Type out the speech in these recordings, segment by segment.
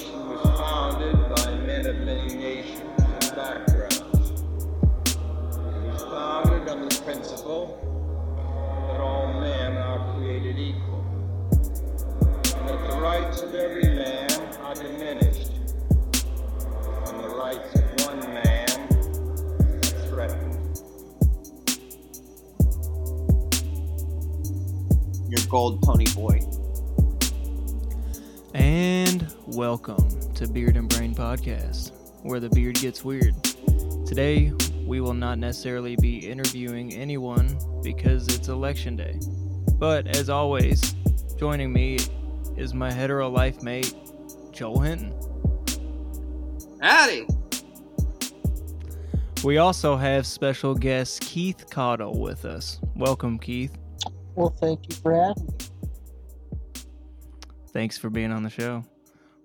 nation was founded by men of many nations and backgrounds. It was founded on the principle that all men are created equal, and that the rights of every man are diminished, and the rights of one man threatened. Your gold pony boy. And welcome to Beard and Brain Podcast, where the beard gets weird. Today, we will not necessarily be interviewing anyone because it's election day. But as always, joining me is my hetero life mate, Joel Hinton. Howdy. We also have special guest Keith Cottle with us. Welcome, Keith. Well, thank you for having me. Thanks for being on the show.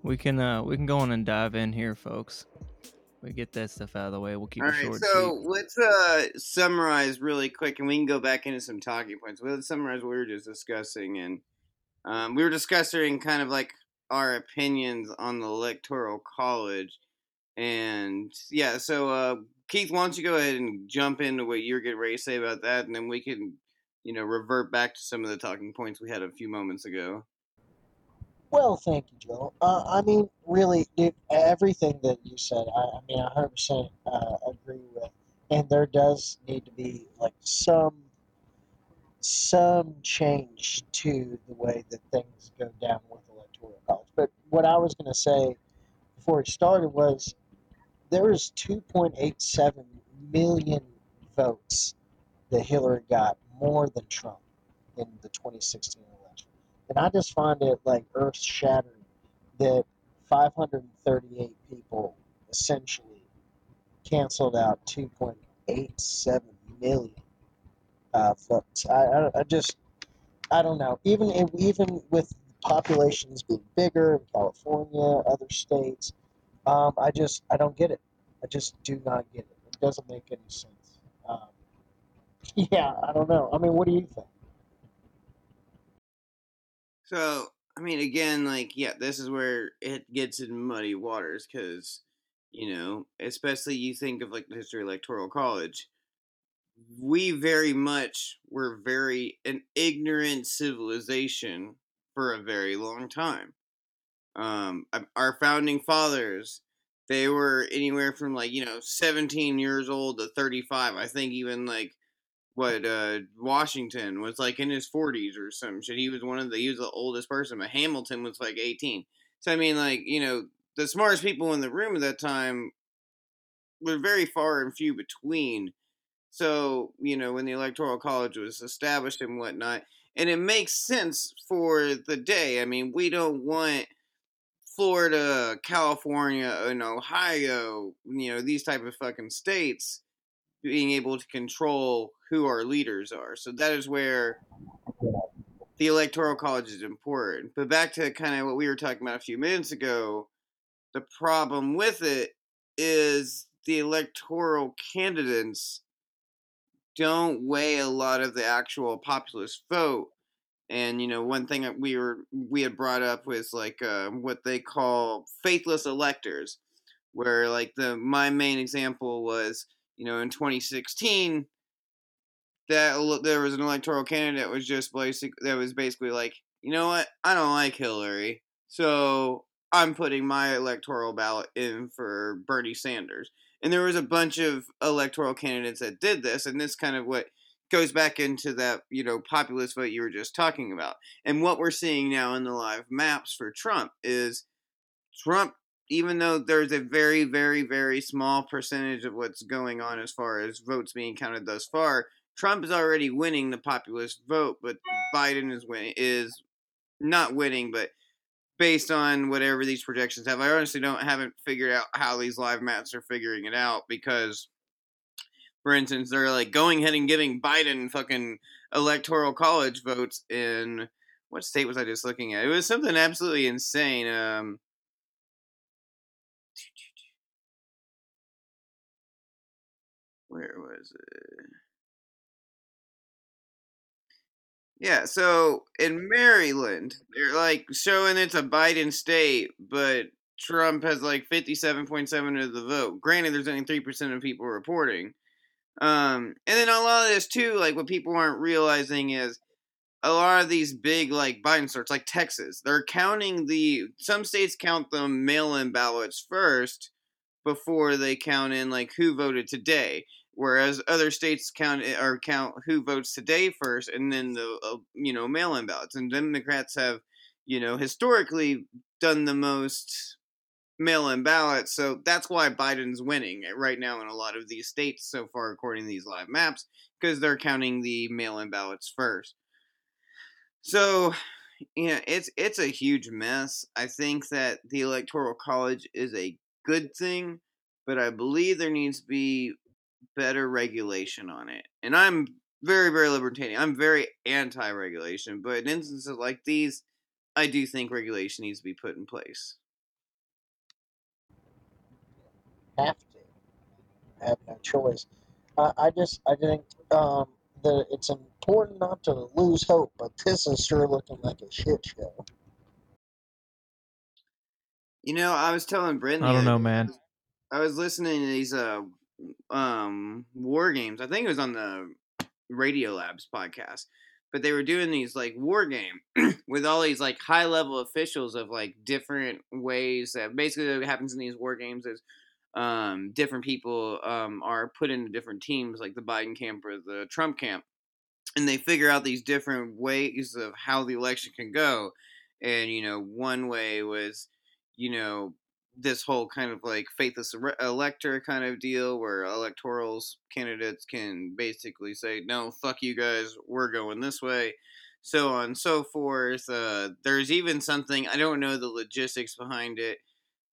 We can uh we can go on and dive in here, folks. We get that stuff out of the way. We'll keep All it right, short. so sweet. let's uh, summarize really quick, and we can go back into some talking points. Let's summarize what we were just discussing, and um, we were discussing kind of like our opinions on the electoral college, and yeah. So uh, Keith, why don't you go ahead and jump into what you're getting ready to say about that, and then we can, you know, revert back to some of the talking points we had a few moments ago. Well, thank you, Joe. Uh, I mean, really, dude, everything that you said, I, I mean, I 100% uh, agree with. And there does need to be like some some change to the way that things go down with electoral college. But what I was going to say before it started was there was 2.87 million votes that Hillary got more than Trump in the 2016 election. And I just find it like earth shattering that 538 people essentially canceled out 2.87 million uh, votes. I, I, I just, I don't know. Even even with populations being bigger in California, other states, um, I just, I don't get it. I just do not get it. It doesn't make any sense. Um, yeah, I don't know. I mean, what do you think? So, I mean, again, like, yeah, this is where it gets in muddy waters because, you know, especially you think of like the history of electoral college. We very much were very an ignorant civilization for a very long time. Um, our founding fathers, they were anywhere from like you know 17 years old to 35. I think even like what uh Washington was like in his 40s or some shit. He was one of the he was the oldest person, but Hamilton was like 18. So I mean like, you know, the smartest people in the room at that time were very far and few between. So, you know, when the electoral college was established and whatnot, and it makes sense for the day. I mean, we don't want Florida, California, and Ohio, you know, these type of fucking states being able to control who our leaders are. So that is where the electoral college is important. But back to kind of what we were talking about a few minutes ago, the problem with it is the electoral candidates don't weigh a lot of the actual populist vote. And you know, one thing that we were we had brought up was like uh, what they call faithless electors, where like the my main example was you know in 2016 that there was an electoral candidate was just basic that was basically like you know what? I don't like Hillary so I'm putting my electoral ballot in for Bernie Sanders. And there was a bunch of electoral candidates that did this and this kind of what goes back into that you know populist vote you were just talking about. And what we're seeing now in the live maps for Trump is Trump even though there's a very, very, very small percentage of what's going on as far as votes being counted thus far, Trump is already winning the populist vote, but Biden is winning is not winning, but based on whatever these projections have, I honestly don't haven't figured out how these live maps are figuring it out because, for instance, they're like going ahead and giving Biden fucking electoral college votes in what state was I just looking at? It was something absolutely insane. Um, where was it? Yeah, so in Maryland, they're like showing it's a Biden state, but Trump has like 57.7 of the vote. Granted, there's only 3% of people reporting. Um, and then a lot of this too, like what people aren't realizing is a lot of these big like Biden starts, like Texas, they're counting the some states count the mail-in ballots first before they count in like who voted today, whereas other states count or count who votes today first, and then the uh, you know mail-in ballots. And Democrats have you know historically done the most mail-in ballots, so that's why Biden's winning right now in a lot of these states so far, according to these live maps, because they're counting the mail-in ballots first. So, yeah, it's it's a huge mess. I think that the electoral college is a good thing, but I believe there needs to be better regulation on it. And I'm very very libertarian. I'm very anti-regulation, but in instances like these, I do think regulation needs to be put in place. Have to. Have no choice. Uh, I just I think um, that it's important not to lose hope, but this is sure looking like a shit show. You know, I was telling Brent. the I don't know, man. I was listening to these uh um war games. I think it was on the Radio Labs podcast. But they were doing these like war game with all these like high level officials of like different ways that basically what happens in these war games is um different people um are put into different teams like the Biden camp or the Trump camp and they figure out these different ways of how the election can go and you know one way was you know this whole kind of like faithless elector kind of deal where electorals candidates can basically say no fuck you guys we're going this way so on and so forth uh, there's even something i don't know the logistics behind it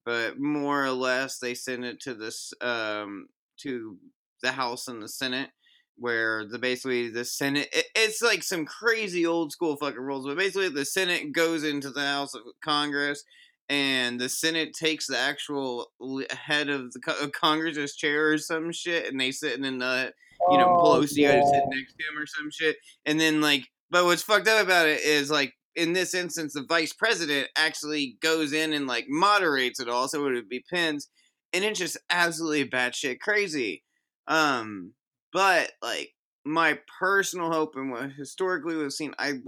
but more or less they send it to this um, to the house and the senate where the basically the senate it, it's like some crazy old school fucking rules but basically the senate goes into the house of congress and the Senate takes the actual head of the co- Congress's chair or some shit, and they sit in the you know Oh, Pelosi had to sit next to him or some shit, and then like, but what's fucked up about it is like in this instance, the vice president actually goes in and like moderates it all, so it would be Pence, and it's just absolutely batshit crazy. Um, but like my personal hope and what historically we've seen, I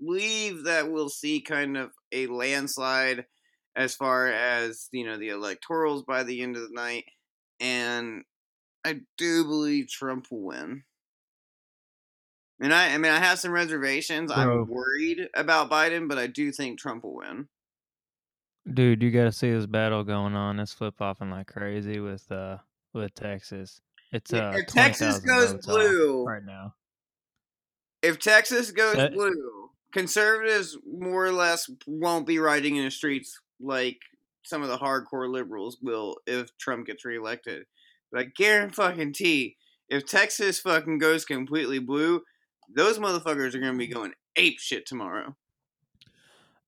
believe that we'll see kind of a landslide as far as you know the electorals by the end of the night, and I do believe Trump will win. And I, I mean, I have some reservations. Bro. I'm worried about Biden, but I do think Trump will win. Dude, you got to see this battle going on. It's flip flopping like crazy with uh with Texas. It's uh if Texas goes blue- right now. If Texas goes That- blue, conservatives more or less won't be riding in the streets like some of the hardcore liberals will if Trump gets reelected. But I guarantee if Texas fucking goes completely blue, those motherfuckers are gonna be going ape shit tomorrow.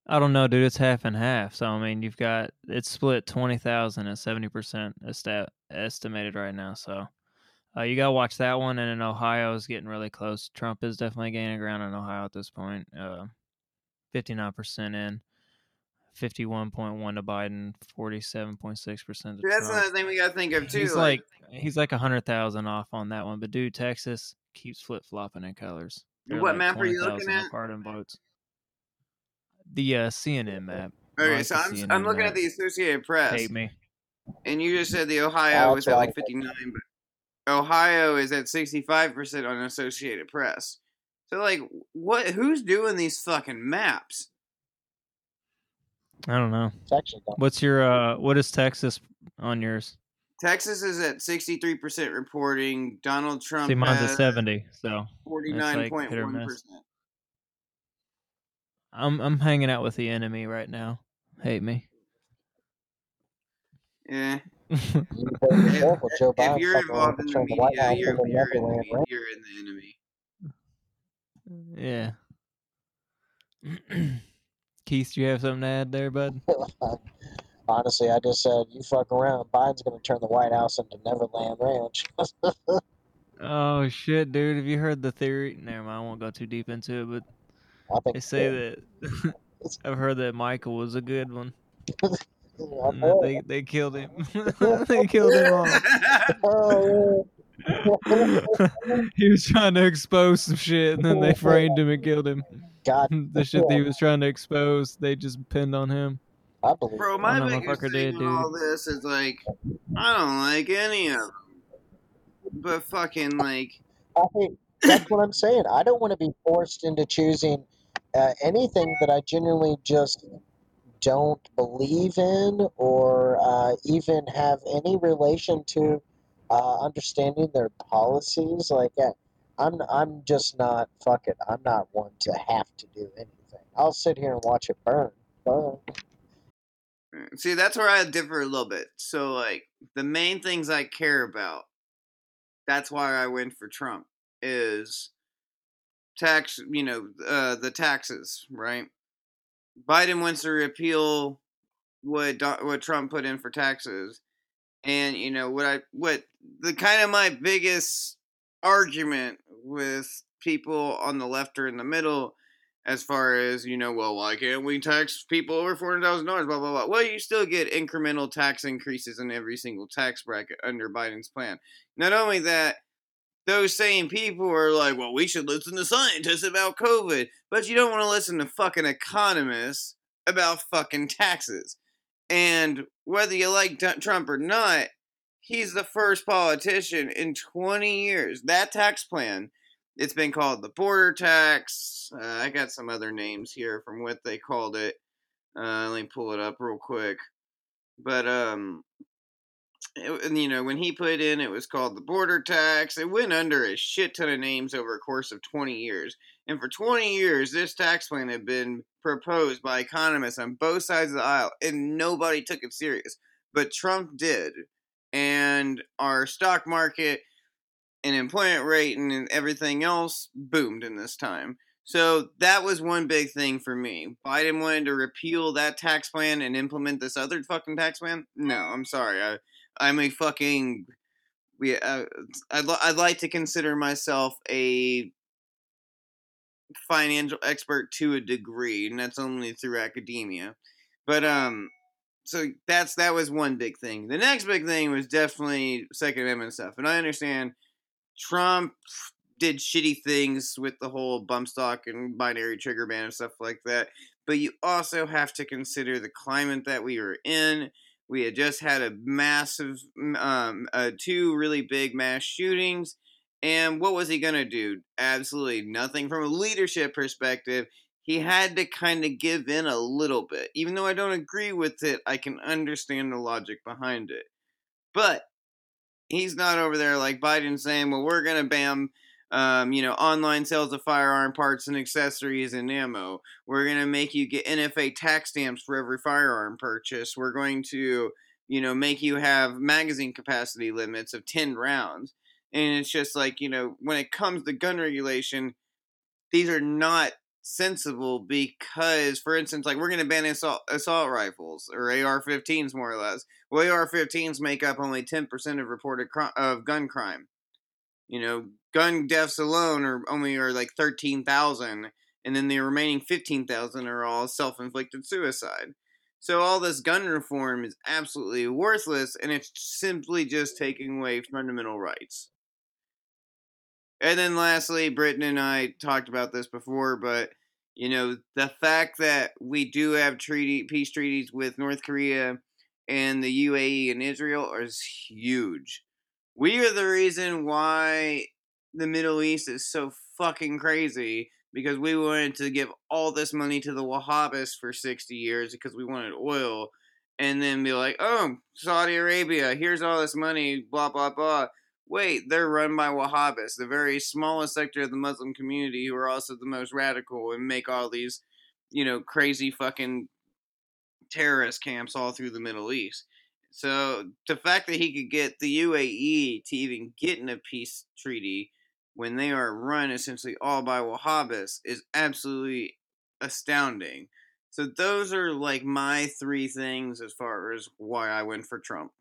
I don't know, dude. It's half and half. So I mean, you've got it's split twenty thousand and seventy percent estimated right now. So uh, you gotta watch that one. And in Ohio is getting really close. Trump is definitely gaining ground in Ohio at this point. Fifty nine percent in, fifty one point one to Biden, forty seven point six percent to That's Trump. another thing we gotta think of too. He's like he's like a hundred thousand off on that one. But dude, Texas keeps flip flopping in colors. They're What like map are you looking at? apart in votes. The uh, CNN map. Okay, like so I'm, CNN I'm looking map. at the Associated Press. Hate me. And you just said the Ohio Oh, was at like 59, but Ohio is at 65% on Associated Press. So like what who's doing these fucking maps? I don't know. It's actually going. What's your uh? What is Texas on yours? Texas is at 63% reporting. Donald Trump See, mine's has at seventy. So hit or 49.1%. miss. I'm I'm hanging out with the enemy right now. Hate me. yeah. You better be careful. Joe If you're involved in the turn the White media, House you're, you're, in the, Ranch. you're in the enemy. yeah. Keith, do you have something to add there, bud? Honestly, I just said you fuck around. Biden's going to turn the White House into Neverland Ranch. Oh shit, dude! Have you heard the theory? Never mind. I won't go too deep into it, but I think they say so. that I've heard that Michael was a good one. Bet. Mm, they they killed him. they killed him off. Oh, he was trying to expose some shit, and then they framed him and killed him. God, the shit that he was trying to expose, they just pinned on him. I believe. Bro, my know, biggest motherfucker thing did, with all this is like, I don't like any of them. But fucking like, I mean, that's what I'm saying. I don't want to be forced into choosing uh, anything that I genuinely just don't believe in or uh, even have any relation to uh, understanding their policies. Like, uh, I'm, I'm just not, fuck it, I'm not one to have to do anything. I'll sit here and watch it burn. burn. see, that's where I differ a little bit. So like, the main things I care about, that's why I went for Trump, is tax, you know, uh, the taxes, right? Biden wants to repeal what what Trump put in for taxes, and you know what I what the kind of my biggest argument with people on the left or in the middle, as far as you know, well, why can't we tax people over four hundred thousand dollars? Blah blah blah. Well, you still get incremental tax increases in every single tax bracket under Biden's plan. Not only that, those same people are like, well, we should listen to scientists about COVID, but you don't want to listen to fucking economists about fucking taxes. And whether you like Trump or not, he's the first politician in 20 years. That tax plan, it's been called the border tax. Uh, I got some other names here from what they called it. Uh, let me pull it up real quick. But um, it, you know, when he put in, it was called the border tax. It went under a shit ton of names over a course of 20 years. And for 20 years, this tax plan had been proposed by economists on both sides of the aisle, and nobody took it serious. But Trump did. And our stock market and employment rate and everything else boomed in this time. So that was one big thing for me. Biden wanted to repeal that tax plan and implement this other fucking tax plan. No, I'm sorry. I, I'm a fucking. We. Uh, I'd, I'd like to consider myself a financial expert to a degree, and that's only through academia. But um, so that's that was one big thing. The next big thing was definitely Second Amendment stuff, and I understand Trump did shitty things with the whole bump stock and binary trigger ban and stuff like that. But you also have to consider the climate that we were in. We had just had a massive, um, uh, two really big mass shootings. And what was he going to do? Absolutely nothing. From a leadership perspective, he had to kind of give in a little bit. Even though I don't agree with it, I can understand the logic behind it. But he's not over there like Biden saying, well, we're going to ban, um, you know, online sales of firearm parts and accessories and ammo. We're going to make you get NFA tax stamps for every firearm purchase. We're going to, you know, make you have magazine capacity limits of 10 rounds. And it's just like, you know, when it comes to gun regulation, these are not sensible because, for instance, like we're going to ban assault, assault rifles or AR-15s more or less. Well, AR-15s make up only 10% of reported cri- of gun crime. You know, gun deaths alone are only are like 13,000 and then the remaining 15,000 are all self-inflicted suicide. So all this gun reform is absolutely worthless and it's simply just taking away fundamental rights. And then lastly, Britain and I talked about this before, but you know, the fact that we do have treaty peace treaties with North Korea and the UAE and Israel is huge. We are the reason why the Middle East is so fucking crazy because we wanted to give all this money to the Wahhabists for 60 years because we wanted oil and then be like, "Oh, Saudi Arabia, here's all this money, blah blah blah." Wait, they're run by Wahhabists, the very smallest sector of the Muslim community who are also the most radical and make all these, you know, crazy fucking terrorist camps all through the Middle East. So the fact that he could get the UAE to even get in a peace treaty when they are run essentially all by Wahhabists is absolutely astounding. So those are like my three things as far as why I went for Trump.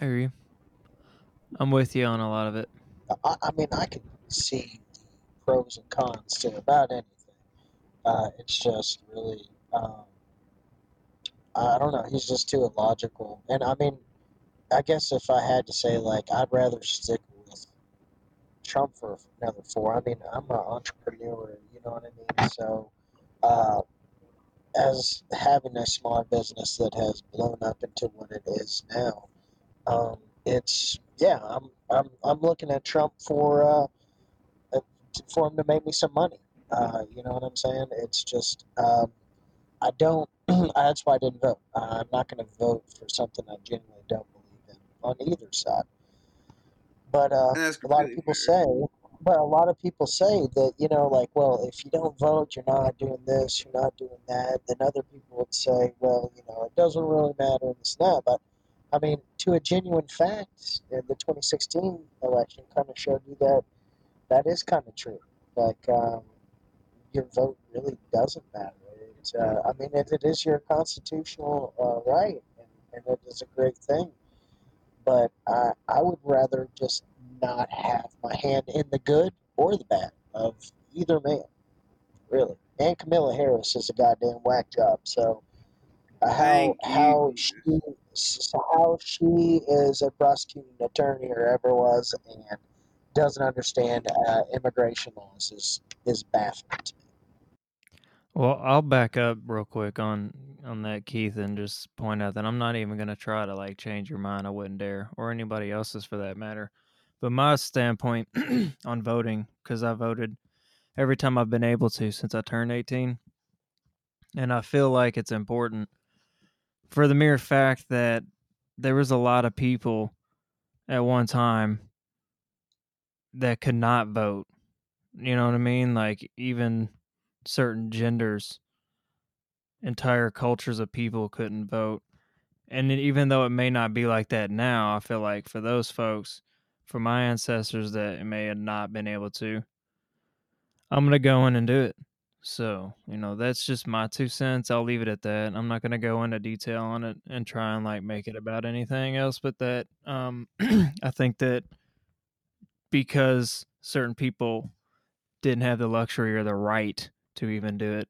I agree. I'm with you on a lot of it. I, I mean, I can see the pros and cons to about anything. Uh, it's just really, um, I don't know. He's just too illogical. And I mean, I guess if I had to say, like, I'd rather stick with Trump for another four. I mean, I'm an entrepreneur, you know what I mean? So, uh, as having a small business that has blown up into what it is now, um, it's yeah, I'm I'm I'm looking at Trump for uh, uh, for him to make me some money. Uh, you know what I'm saying? It's just um, I don't. that's why I didn't vote. I'm not going to vote for something I genuinely don't believe in on either side. But uh, a lot of people fair. say, but a lot of people say that you know, like, well, if you don't vote, you're not doing this, you're not doing that. Then other people would say, well, you know, it doesn't really matter and this and that. But I mean, to a genuine fact, the 2016 election kind of showed you that that is kind of true. Like, um, your vote really doesn't matter. It's, uh, I mean, it, it is your constitutional uh, right, and, and it is a great thing. But I, I would rather just not have my hand in the good or the bad of either man, really. And Kamala Harris is a goddamn whack job. So how how she how she is a prosecuting attorney or ever was and doesn't understand uh, immigration laws is is baffling to me. Well, I'll back up real quick on on that, Keith, and just point out that I'm not even gonna try to like change your mind. I wouldn't dare, or anybody else's for that matter. But my standpoint on voting, because I voted every time I've been able to since I turned 18, and I feel like it's important for the mere fact that there was a lot of people at one time that could not vote. You know what I mean? Like even certain genders, entire cultures of people couldn't vote. And even though it may not be like that now, I feel like for those folks, for my ancestors that may have not been able to, I'm gonna go in and do it. So, you know, that's just my two cents. I'll leave it at that. I'm not gonna go into detail on it and try and like make it about anything else but that. Um I think that because certain people didn't have the luxury or the right to even do it,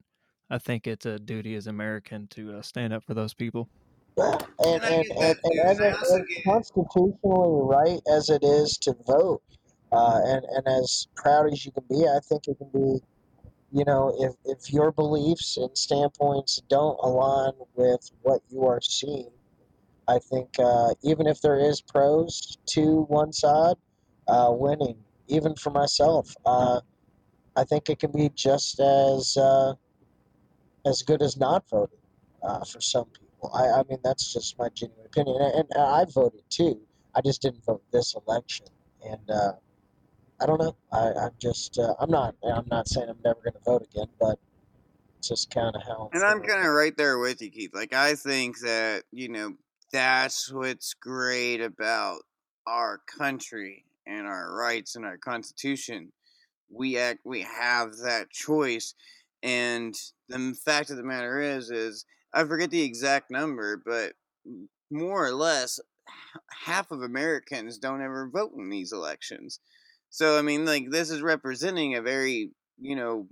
I think it's a duty as American to uh, stand up for those people. And And and, and, and as, And it, as constitutionally right as it is to vote, uh, and, and as proud as you can be, I think it can be, you know, if, if your beliefs and standpoints don't align with what you are seeing, I think uh, even if there is pros to one side uh, winning, even for myself, uh, I think it can be just as uh, as good as not voting uh, for some people. I, I mean, that's just my genuine opinion, and, and I voted too. I just didn't vote this election, and uh, I don't know. I, I'm just uh, I'm not I'm not saying I'm never going to vote again, but it's just kind of how And I'm kind of right there with you, Keith. Like, I think that, you know, that's what's great about our country and our rights and our Constitution. We act, we have that choice. And the fact of the matter is, is I forget the exact number, but more or less, half of Americans don't ever vote in these elections. So, I mean, like, this is representing a very, you know,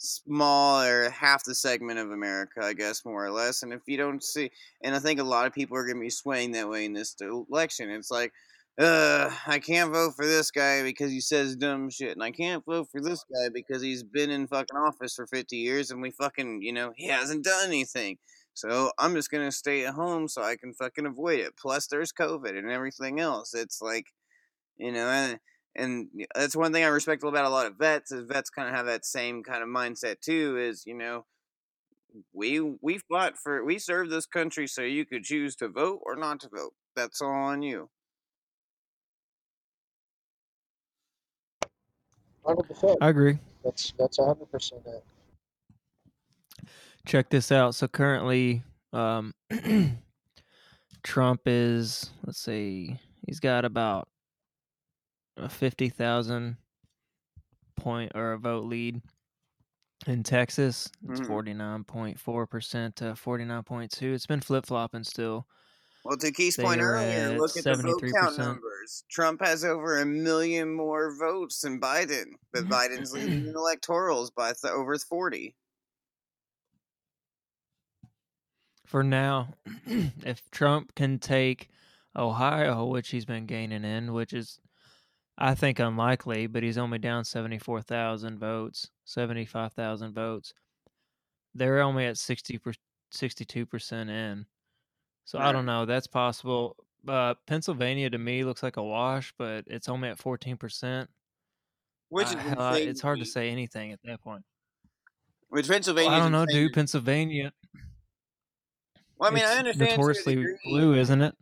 smaller half the segment of America, I guess, more or less. And if you don't see, and I think a lot of people are going to be swaying that way in this election. It's like, uh, I can't vote for this guy because he says dumb shit, and I can't vote for this guy because he's been in fucking office for 50 years and we fucking, you know, he hasn't done anything. So I'm just gonna stay at home so I can fucking avoid it. Plus, there's COVID and everything else. It's like, you know, and and that's one thing I respect about a lot of vets is vets kind of have that same kind of mindset too. Is you know, we we fought for we served this country so you could choose to vote or not to vote. That's all on you. Hundred percent. I agree. That's that's hundred percent it. Check this out. So currently, um, Trump is let's see, he's got about a fifty thousand point or a vote lead in Texas. It's mm-hmm. forty nine point four percent to forty nine point two. It's been flip flopping still. Well, to Keith's They point earlier, look at the vote count numbers. Trump has over a million more votes than Biden, but mm-hmm. Biden's leading in electorals by th- over 40. For now, if Trump can take Ohio, which he's been gaining in, which is, I think, unlikely, but he's only down 74,000 votes, 75,000 votes. They're only at 60 per, 62% in. So I don't know. That's possible. Uh, Pennsylvania to me looks like a wash, but it's only at 14%. Which Uh, is hell, I- insane it's hard to say anything at that point. Well, Pennsylvania? I don't know, dude. Pennsylvania. Well, I mean, I understand notoriously blue, isn't it?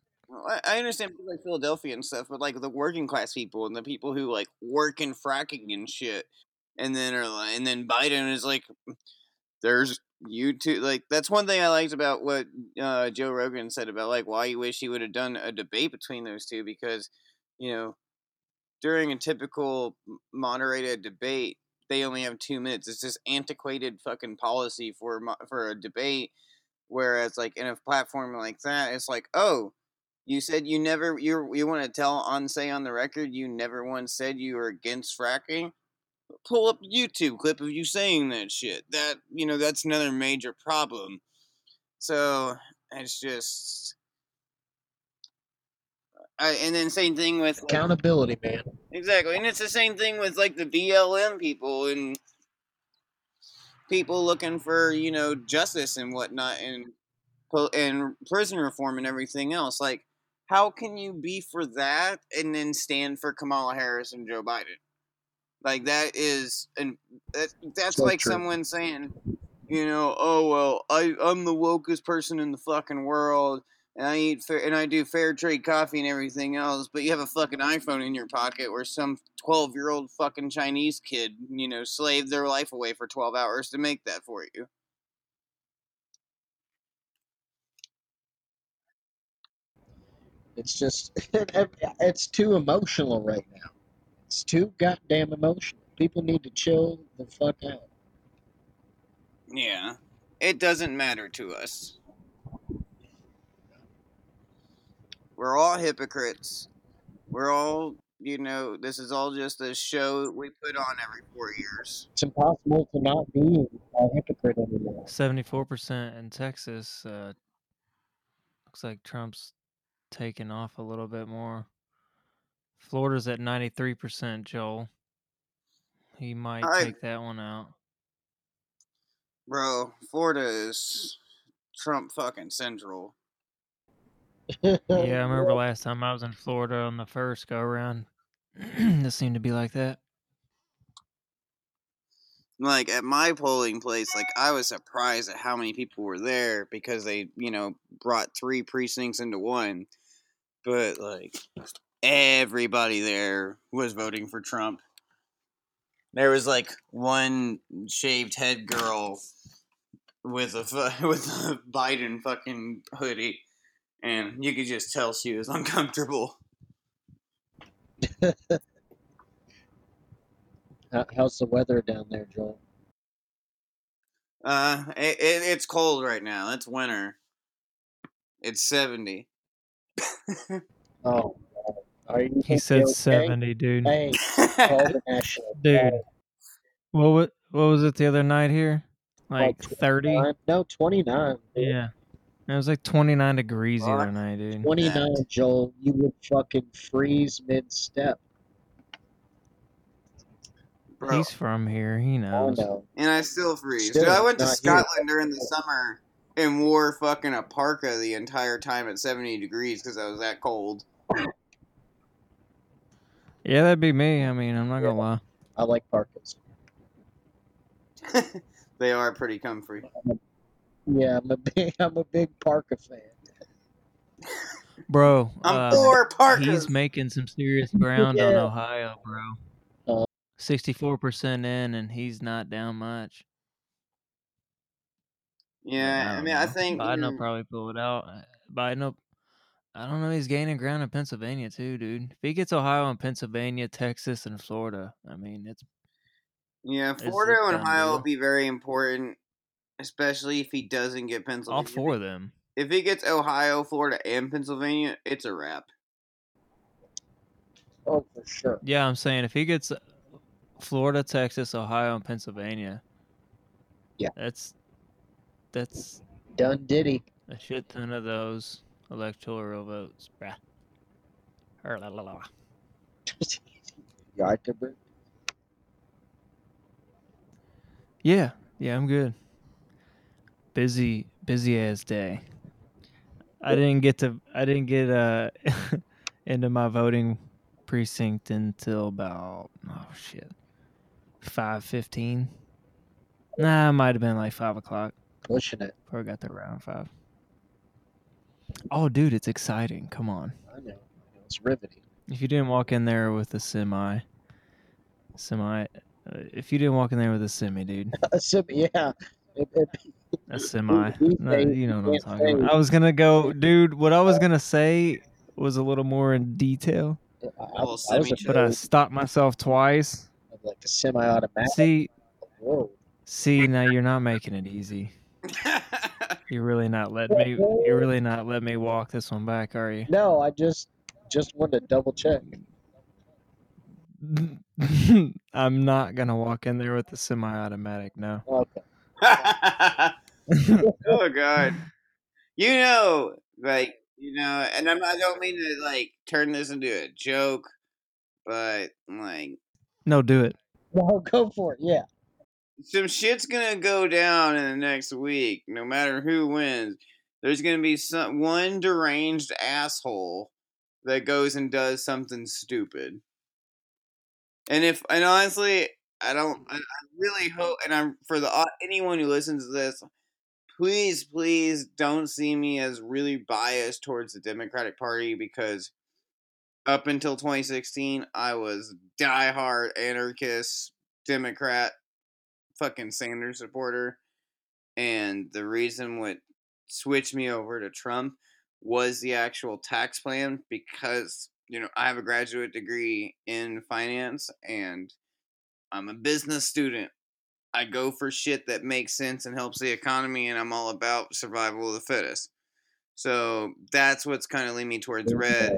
I understand people like Philadelphia and stuff, but like the working class people and the people who like work in fracking and shit, and then are like, and then Biden is like, there's YouTube. Like that's one thing I liked about what uh, Joe Rogan said about like why you wish he would have done a debate between those two because, you know, during a typical moderated debate, they only have two minutes. It's just antiquated fucking policy for for a debate. Whereas like in a platform like that, it's like, oh, you said you never you you want to tell on say on the record you never once said you were against fracking. Pull up a YouTube clip of you saying that shit. That you know that's another major problem. So it's just. I, and then same thing with like, Accountability, man. Exactly, and it's the same thing with like the BLM people and people looking for you know justice and whatnot and and prison reform and everything else. Like, how can you be for that and then stand for Kamala Harris and Joe Biden? Like that is and that, that's So like true. someone saying, you know, oh well, I I'm the wokest person in the fucking world. And I eat fair, and I do fair trade coffee and everything else, but you have a fucking iPhone in your pocket where some twelve year old fucking Chinese kid, you know, slaved their life away for twelve hours to make that for you. It's just, it's too emotional right now. It's too goddamn emotional. People need to chill the fuck out. Yeah. It doesn't matter to us. We're all hypocrites. We're all, you know, this is all just a show we put on every four years. It's impossible to not be a hypocrite anymore. 74% in Texas. Uh, looks like Trump's taking off a little bit more. Florida's at 93%, Joel. He might I- take that one out. Bro, Florida is Trump fucking central. Yeah, I remember last time I was in Florida on the first go around. this seemed to be like that. Like at my polling place, like I was surprised at how many people were there because they, you know, brought three precincts into one. But like everybody there was voting for Trump. There was like one shaved head girl with a with a Biden fucking hoodie, and you could just tell she was uncomfortable. How- How's the weather down there, Joel? Uh, it, it, it's cold right now. It's winter. It's seventy. Oh, are you? He okay? said 70, dude. Hey, call the national. Dude. guard. What, wa- what was it the other night here? Like 30? 29? No, 29. Yeah. It was like 29 degrees the other night, dude. 29, Joel. You would fucking freeze mid step. Bro, He's from here. He I knows. know. and I still freeze. Still Dude, I went to not here. Scotland during the summer and wore fucking a parka the entire time at seventy degrees because I was that cold. Yeah, that'd be me. I mean, I'm not gonna lie. I like parkas. they are pretty comfy. Yeah, I'm a big, I'm a big parka fan. Bro, I'm uh, for parkas. he's making some serious ground on Ohio, bro. Uh, 64% in, and he's not down much. yeah, I, don't mean, I think Biden will probably pull it out. Uh, Biden will, I don't know. He's gaining ground in Pennsylvania too, dude. If he gets Ohio and Pennsylvania, Texas, and Florida, I mean, it's yeah, Florida a and Ohio will be very important, especially if he doesn't get Pennsylvania. all Pennsylvania. four of them. if he gets Ohio, Florida, and Pennsylvania, it's a wrap. Oh, for sure. Yeah, I'm saying if he gets Florida, Texas, Ohio, and Pennsylvania, Yeah. that's that's Done Diddy. a shit ton of those electoral votes, bruh. Or la la la. Yeah, yeah, I'm good. Busy, busy ass day. I didn't get to, I didn't get uh into my voting precinct until about oh shit, five fifteen. Nah, it might have been like five o'clock Pushing it. before I got there around five. Oh, dude, it's exciting. Come on. I know. It's riveting. If you didn't walk in there with a semi, semi, uh, if you didn't walk in there with a semi, dude, a semi, yeah. It, it, a semi, no, you know what I'm talking about. I was gonna go, dude. What I was gonna say was a little more in detail, I, I, Well, was semi- but I stopped myself twice. Of like a semi-automatic. See, Whoa. see, now you're not making it easy. You're really not letting me. You're really not letting me walk this one back, are you? No, I just just wanted to double check. I'm not gonna walk in there with the semi-automatic. No. Okay. oh god. You know, like you know, and I'm, I don't mean to like turn this into a joke, but like No, do it. No, go for it. Yeah. some shit's gonna go down in the next week. No matter who wins, there's gonna be some one deranged asshole that goes and does something stupid. And if and honestly, I don't. I, I really hope, and I'm for the uh, anyone who listens to this, please, please don't see me as really biased towards the Democratic Party because up until 2016, I was diehard anarchist Democrat, fucking Sanders supporter, and the reason what switched me over to Trump was the actual tax plan because you know I have a graduate degree in finance and I'm a business student. I go for shit that makes sense and helps the economy, and I'm all about survival of the fittest. So that's what's kind of leading me towards red.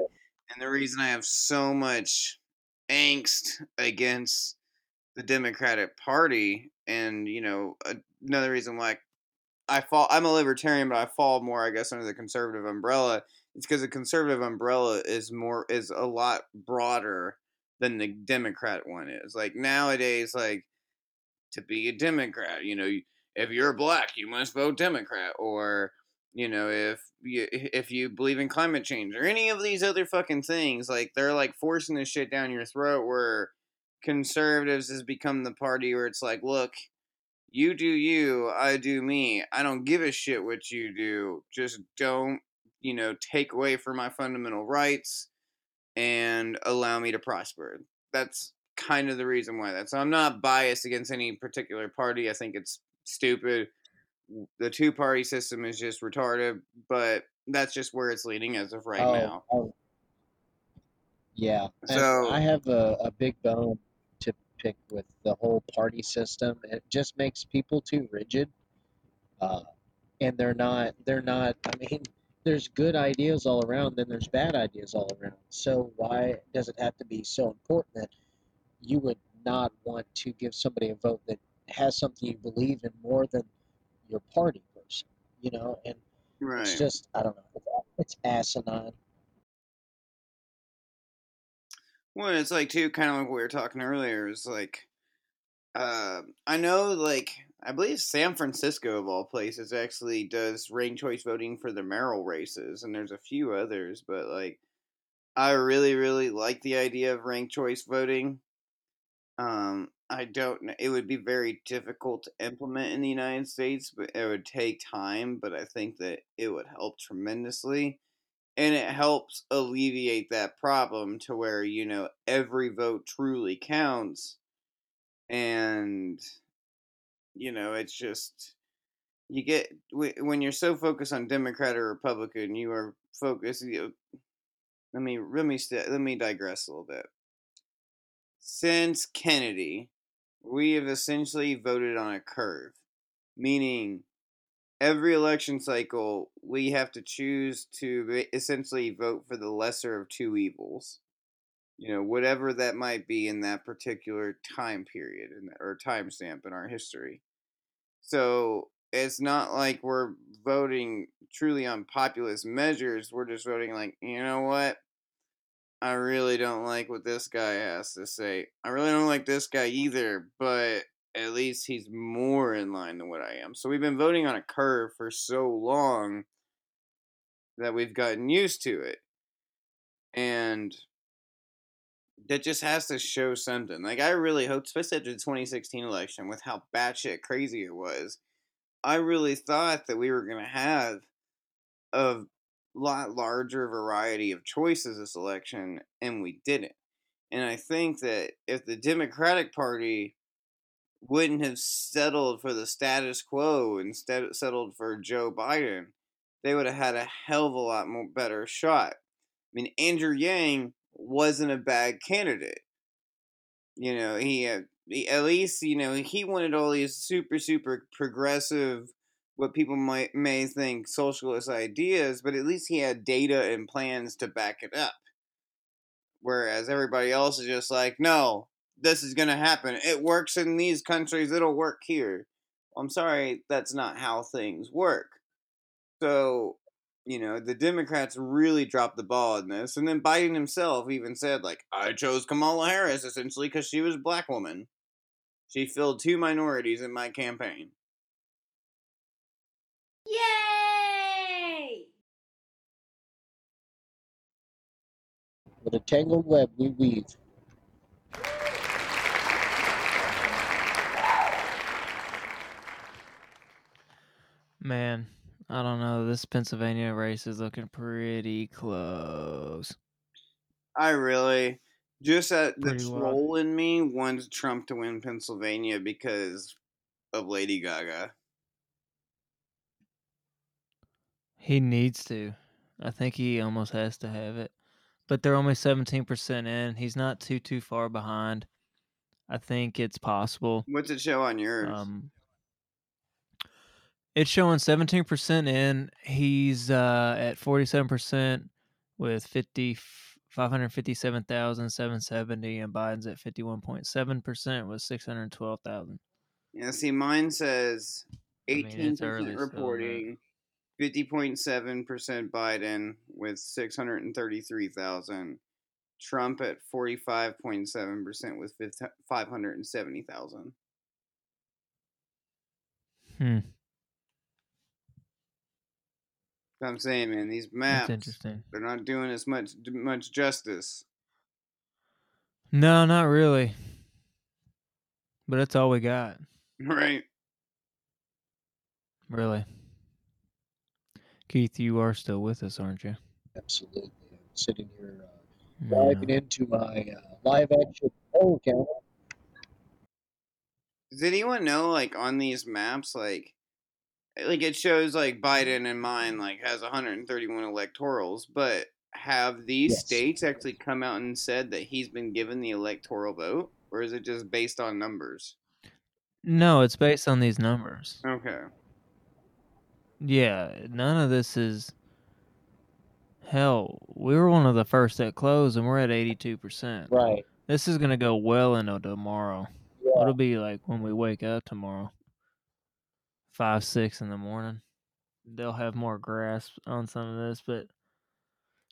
And the reason I have so much angst against the Democratic Party, and you know, another reason why I fall, I'm a libertarian, but I fall more, I guess, under the conservative umbrella. It's because the conservative umbrella is more is a lot broader than the Democrat one is. Like nowadays, like to be a Democrat, you know, if you're black, you must vote Democrat, or you know, if you if you believe in climate change or any of these other fucking things, like they're like forcing this shit down your throat. Where conservatives has become the party where it's like, look, you do you, I do me. I don't give a shit what you do. Just don't, you know, take away from my fundamental rights and allow me to prosper. That's kind of the reason why that. So I'm not biased against any particular party. I think it's stupid. The two party system is just retarded, but that's just where it's leading as of right oh, now. oh. Yeah. And So- I have a, a big bone to pick with the whole party system. It just makes people too rigid. Uh, and they're not they're not I mean, there's good ideas all around, then there's bad ideas all around. So why does it have to be so important that you would not want to give somebody a vote that has something you believe in more than your party person? You know, and Right. it's just I don't know. It's, it's asinine. Well, it's like too, kind of like what we were talking earlier. Is like, uh, I know, like, I believe San Francisco of all places actually does ranked choice voting for the mayoral races, and there's a few others, but like, I really, really like the idea of ranked choice voting. Um, I don't know. It would be very difficult to implement in the United States, but it would take time. But I think that it would help tremendously and it helps alleviate that problem to where you know every vote truly counts and you know it's just you get when you're so focused on democrat or republican you are focused you know, let me let me let me digress a little bit since kennedy we have essentially voted on a curve meaning every election cycle, we have to choose to essentially vote for the lesser of two evils. You know, whatever that might be in that particular time period in, or time stamp in our history. So it's not like we're voting truly on populist measures. We're just voting like, you know what? I really don't like what this guy has to say. I really don't like this guy either, but at least he's more in line than what I am. So we've been voting on a curve for so long that we've gotten used to it. And that just has to show something. Like I really hope, especially after the 2016 election, with how batshit crazy it was, I really thought that we were gonna have a lot larger variety of choices this election, and we didn't. And I think that if the Democratic Party wouldn't have settled for the status quo instead settled for Joe Biden, they would have had a hell of a lot more better shot. I mean, Andrew Yang wasn't a bad candidate. You know, he, had, he at least you know he wanted all these super super progressive, what people might may think socialist ideas, but at least he had data and plans to back it up. Whereas everybody else is just like, no, this is gonna happen. It works in these countries. It'll work here. I'm sorry, that's not how things work. So you know, the Democrats really dropped the ball in this. And then Biden himself even said, like, I chose Kamala Harris essentially because she was a black woman. She filled two minorities in my campaign. Yay! With a tangled web we weave. Man, I don't know. This Pennsylvania race is looking pretty close. I really just uh, the Pretty wild. troll in me wants Trump to win Pennsylvania because of Lady Gaga. He needs to. I think he almost has to have it. But they're only 17% in. He's not too too far behind. I think it's possible. What's it show on yours? Um, it's showing 17% in. He's uh, at 47% with 50, 557,770, and Biden's at 51.7% with 612,000. yeah, see, mine says I mean, eighteen it's early percent still, but- reporting, fifty point seven percent Biden with six hundred and thirty three thousand. Trump at forty five point seven percent with five hundred and seventy thousand. Hmm. I'm saying, man, these That's maps interesting. they're not doing as much much justice. No, not really. But that's all we got, Right. really. Keith, you are still with us, aren't you? Absolutely. I'm sitting here uh, Yeah. diving into my uh, live action poll counter. Does anyone know, like, on these maps, like, like it shows like Biden and mine like has 131 electorals, but have these Yes. states actually come out and said that he's been given the electoral vote, or is it just based on numbers? No, it's based on these numbers. Okay. Yeah, none of this is. Hell, we were one of the first that closed, and we're at 82%. Right. This is going to go well into tomorrow. Yeah. It'll be like when we wake up tomorrow, 5, 6 in the morning. They'll have more grasp on some of this, but.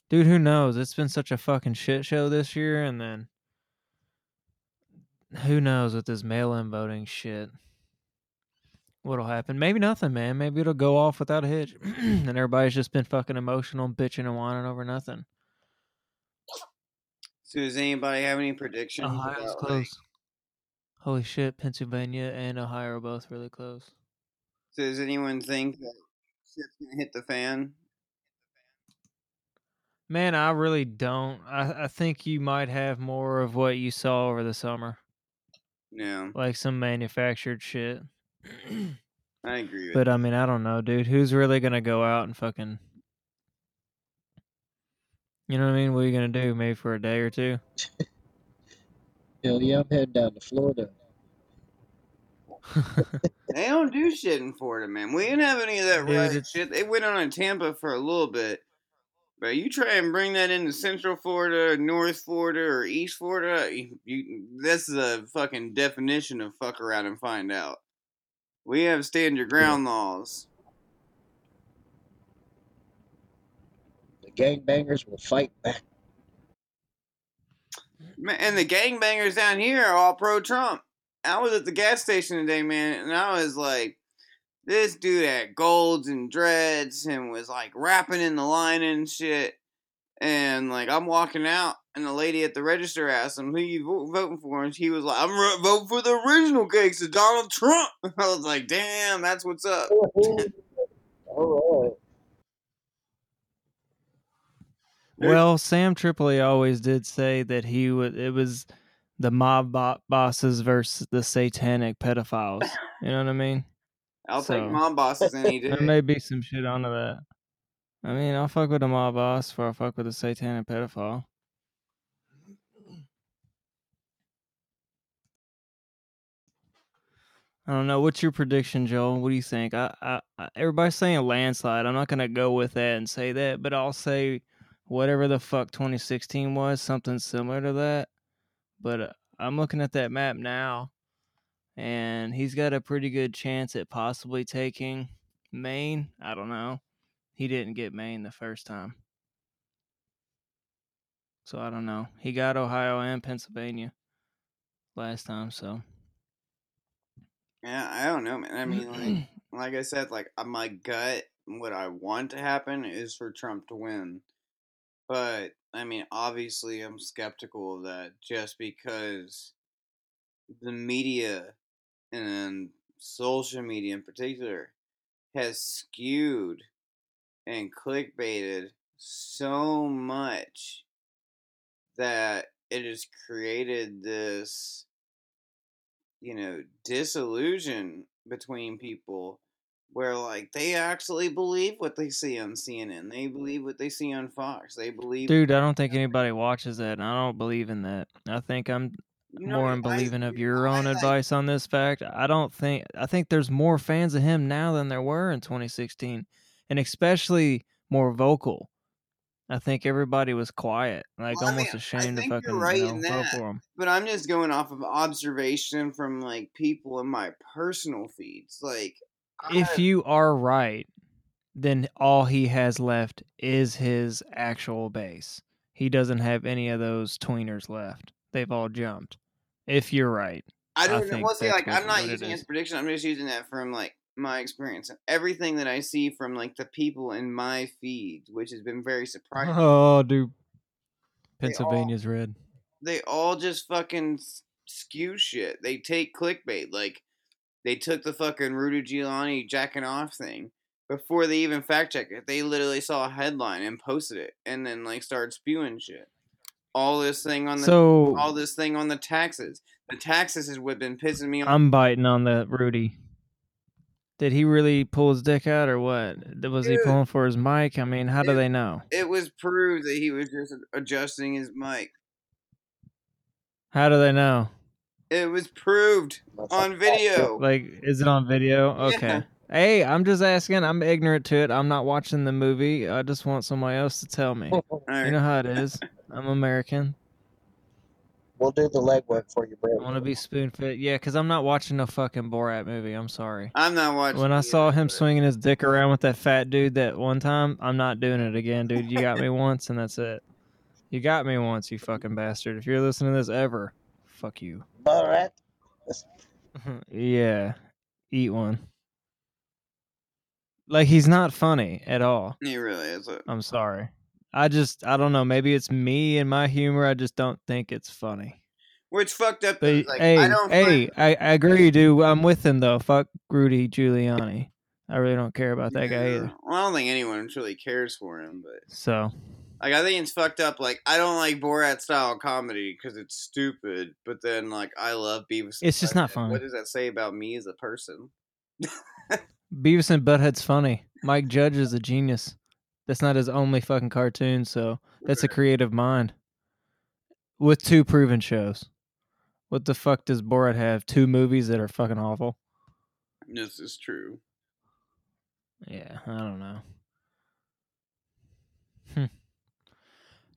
Dude, who knows? It's been such a fucking shit show this year, and then. Who knows with this mail in voting shit? What'll happen? Maybe nothing, man. Maybe it'll go off without a hitch. and everybody's just been fucking emotional, bitching and whining over nothing. So does anybody have any predictions? Ohio's about, like- close. Holy shit, Pennsylvania and Ohio are both really close. so does anyone think that shit's gonna hit the fan? Man, I really don't. I, I think you might have more of what you saw over the summer, Yeah. like some manufactured shit. I agree with but I mean, I don't know, dude. Who's really gonna go out and fucking? You know what I mean? What are you gonna do? Maybe for a day or two? Hell yeah, I'm heading down to Florida. They don't do shit in Florida, man. We didn't have any of that Dude, riot shit. They went on in Tampa for a little bit. But you try and bring that into Central Florida, or North Florida, or East Florida, you, you that's the fucking definition of fuck around and find out. We have stand your ground laws. The gangbangers will fight back. And the gangbangers down here are all pro Trump. I was at the gas station today, man, and I was like, this dude had golds and dreads and was like rapping in the line and shit. And like, I'm walking out, and the lady at the register asked him, Who you voting for? And he was like, I'm ro- voting for the original case of Donald Trump. I was like, Damn, that's what's up. All right. Well, Sam Tripoli always did say that he would. It was the mob bo- bosses versus the satanic pedophiles. You know what I mean? I'll So- take mob bosses any day. There may be some shit onto that. I mean, I'll fuck with a mob boss before I fuck with a satanic pedophile. I don't know. What's your prediction, Joel? What do you think? I, I, I everybody's saying landslide. I'm not gonna go with that and say that, but I'll say whatever the fuck 2016 was, something similar to that. But uh, I'm looking at that map now, and he's got a pretty good chance at possibly taking Maine. I don't know. He didn't get Maine the first time. So I don't know. He got Ohio and Pennsylvania last time, so Yeah, I don't know, man. I mean, like, like I said, like uh, my gut, what I want to happen is for Trump to win. But I mean, obviously, I'm skeptical of that just because the media and social media in particular has skewed and clickbaited so much that it has created this you know, disillusion between people where like they actually believe what they see on CNN. They believe what they see on Fox. They believe dude, I don't think anybody watches that. And I don't believe in that. I think I'm you know, more in I- believing of your I own like- advice on this fact. I don't think I think there's more fans of him now than there were in 2016, and especially more vocal. I think everybody was quiet, like Well, I almost mean, I ashamed to fucking right you know, for him. But I'm just going off of observation from like people in my personal feeds. Like If I- you are right, then all he has left is his actual base. He doesn't have any of those tweeners left. They've all jumped. If you're right. I don't know. think Well, see, like I'm not using his prediction. I'm just using that from like my experience. and Everything that I see from like the people in my feeds, which has been very surprising. Oh, dude. They all- Pennsylvania's red. they all just fucking skew shit. They take clickbait. Like they took the fucking Rudy Giuliani jacking off thing before they even fact check it. They literally saw a headline and posted it, and then like started spewing shit. All this thing on the So all this thing on the taxes. The taxes is what been pissing me off. I'm biting on the Rudy. Did he really pull his dick out or what? Was he pulling for his mic? I mean, how do they know? it was proved that he was just adjusting his mic. How do they know? It was proved on video. Like, is it on video? Yeah. Okay. Hey, I'm just asking. I'm ignorant to it. I'm not watching the movie. I just want somebody else to tell me. All You know how it is. I'm American. We'll do the legwork for you, bro. I want to be spoon fed. Yeah, because I'm not watching a fucking Borat movie. I'm sorry. I'm not watching. When I saw either, him but- swinging his dick around with that fat dude that one time, I'm not doing it again, dude. You got me once, and that's it. You got me once, you fucking bastard. If you're listening to this ever, fuck you. Borat. yeah, eat one. Like he's not funny at all. He really isn't. I'm sorry. I just I don't know. Maybe it's me and my humor. I just don't think it's funny. which fucked up. But like, hey, I don't. hey, find- I, I agree, dude. I'm with him though. Fuck Rudy Giuliani. I really don't care about that guy either. Well, I don't think anyone really cares for him, but So like I think it's fucked up. Like I don't like Borat style comedy because it's stupid. But then like I love Beavis. and It's just not funny. What does that say about me as a person? Beavis and Butthead's funny. Mike Judge is a genius. That's not his only fucking cartoon, so that's a creative mind. With two proven shows. What the fuck does Borat have? Two movies that are fucking awful. This is true. Yeah, I don't know. Hmm.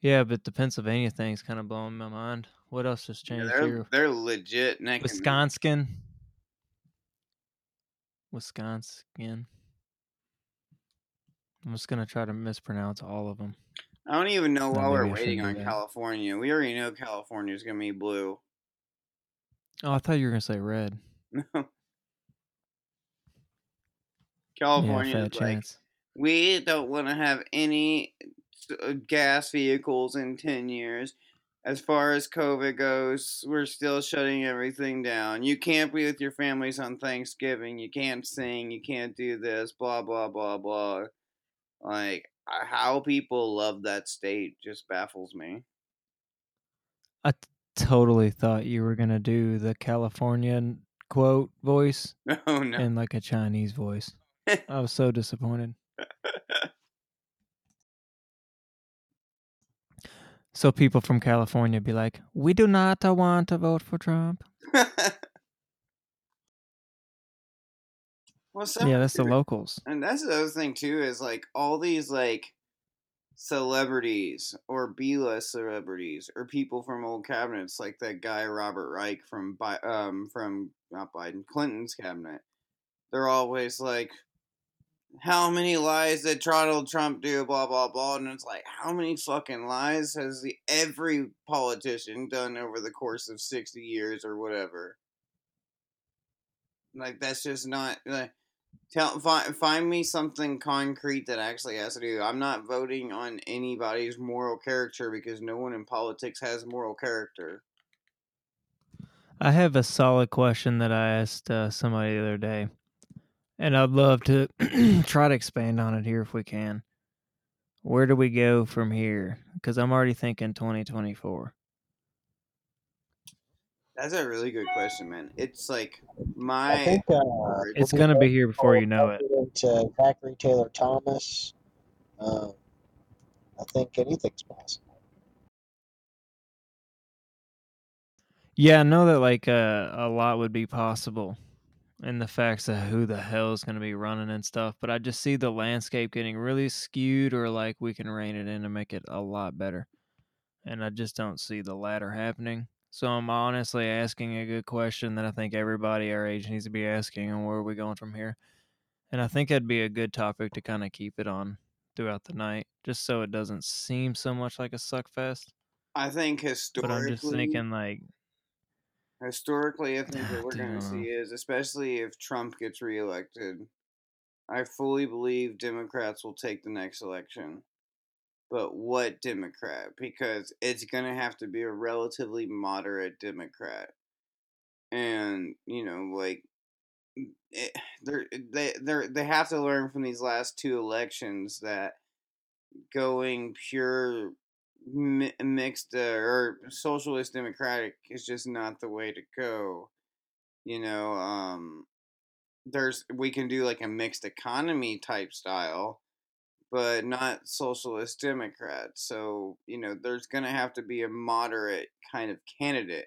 Yeah, but the Pennsylvania thing's kind of blowing my mind. What else has Yeah, changed they're here? they're legit neck and neck. Wisconsin. Wisconsin. I'm just gonna try to mispronounce all of them. I don't even know why we're waiting on that. California. We already know California's gonna be blue. Oh, I thought you were gonna say red. California yeah, is like chance. we don't want to have any uh, gas vehicles in 10 years. As far as COVID goes, we're still shutting everything down. You can't be with your families on Thanksgiving. You can't sing. You can't do this. Blah, blah, blah, blah. Like, uh, how people love that state just baffles me. I t- totally thought you were gonna do the Californian quote voice Oh, no. in like a Chinese voice. I was so disappointed. So people from California be like, "We do not want to vote for Trump." Well, some yeah, that's the locals. And that's the other thing too is like all these like celebrities or B-list celebrities or people from old cabinets like that guy Robert Reich from Bi- um from not Biden Clinton's cabinet. They're always like how many lies did Donald Trump do blah blah blah and it's like how many fucking lies has the every politician done over the course of 60 years or whatever. Like that's just not like Tell find, find me something concrete that actually has to do. I'm not voting on anybody's moral character because no one in politics has moral character. I have a solid question that I asked uh, somebody the other day, and I'd love to try to expand on it here if we can. Where do we go from here? Because I'm already thinking 2024. That's a really good question, man. It's like I my think uh, It's gonna be here before you know it. Into Zachary Taylor Thomas. Um, I think anything's possible. Yeah, I know that like uh, a lot would be possible in the facts of who the hell is going to be running and stuff, but I just see the landscape getting really skewed or like we can rein it in and make it a lot better. And I just don't see the latter happening. So I'm honestly asking a good question that I think everybody our age needs to be asking and where are we going from here? And I think that'd be a good topic to kind of keep it on throughout the night, just so it doesn't seem so much like a suck fest. I think historically, But I'm just thinking like historically I think what Ah, we're gonna see is especially if Trump gets reelected, I fully believe Democrats will take the next election. But what Democrat? Because it's gonna have to be a relatively moderate Democrat. And, you know, like it, they're, they they they have to learn from these last two elections that going pure mi- mixed uh, or socialist democratic is just not the way to go. You know, um, there's we can do like a mixed economy type style, but not socialist democrat. So you know, there's gonna have to be a moderate kind of candidate.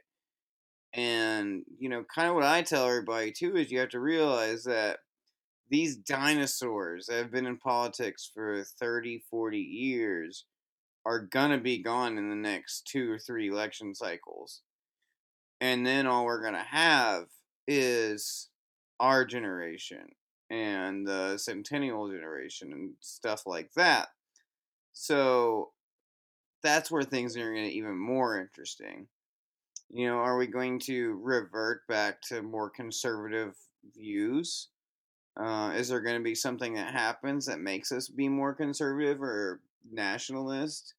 And, you know, kind of what I tell everybody too is you have to realize that these dinosaurs that have been in politics for 30, 40 years are going to be gone in the next two or three election cycles. And then all we're going to have is our generation and the centennial generation and stuff like that. So that's where things are going to even more interesting. You know, are we going to revert back to more conservative views? Uh, is there going to be something that happens that makes us be more conservative or nationalist?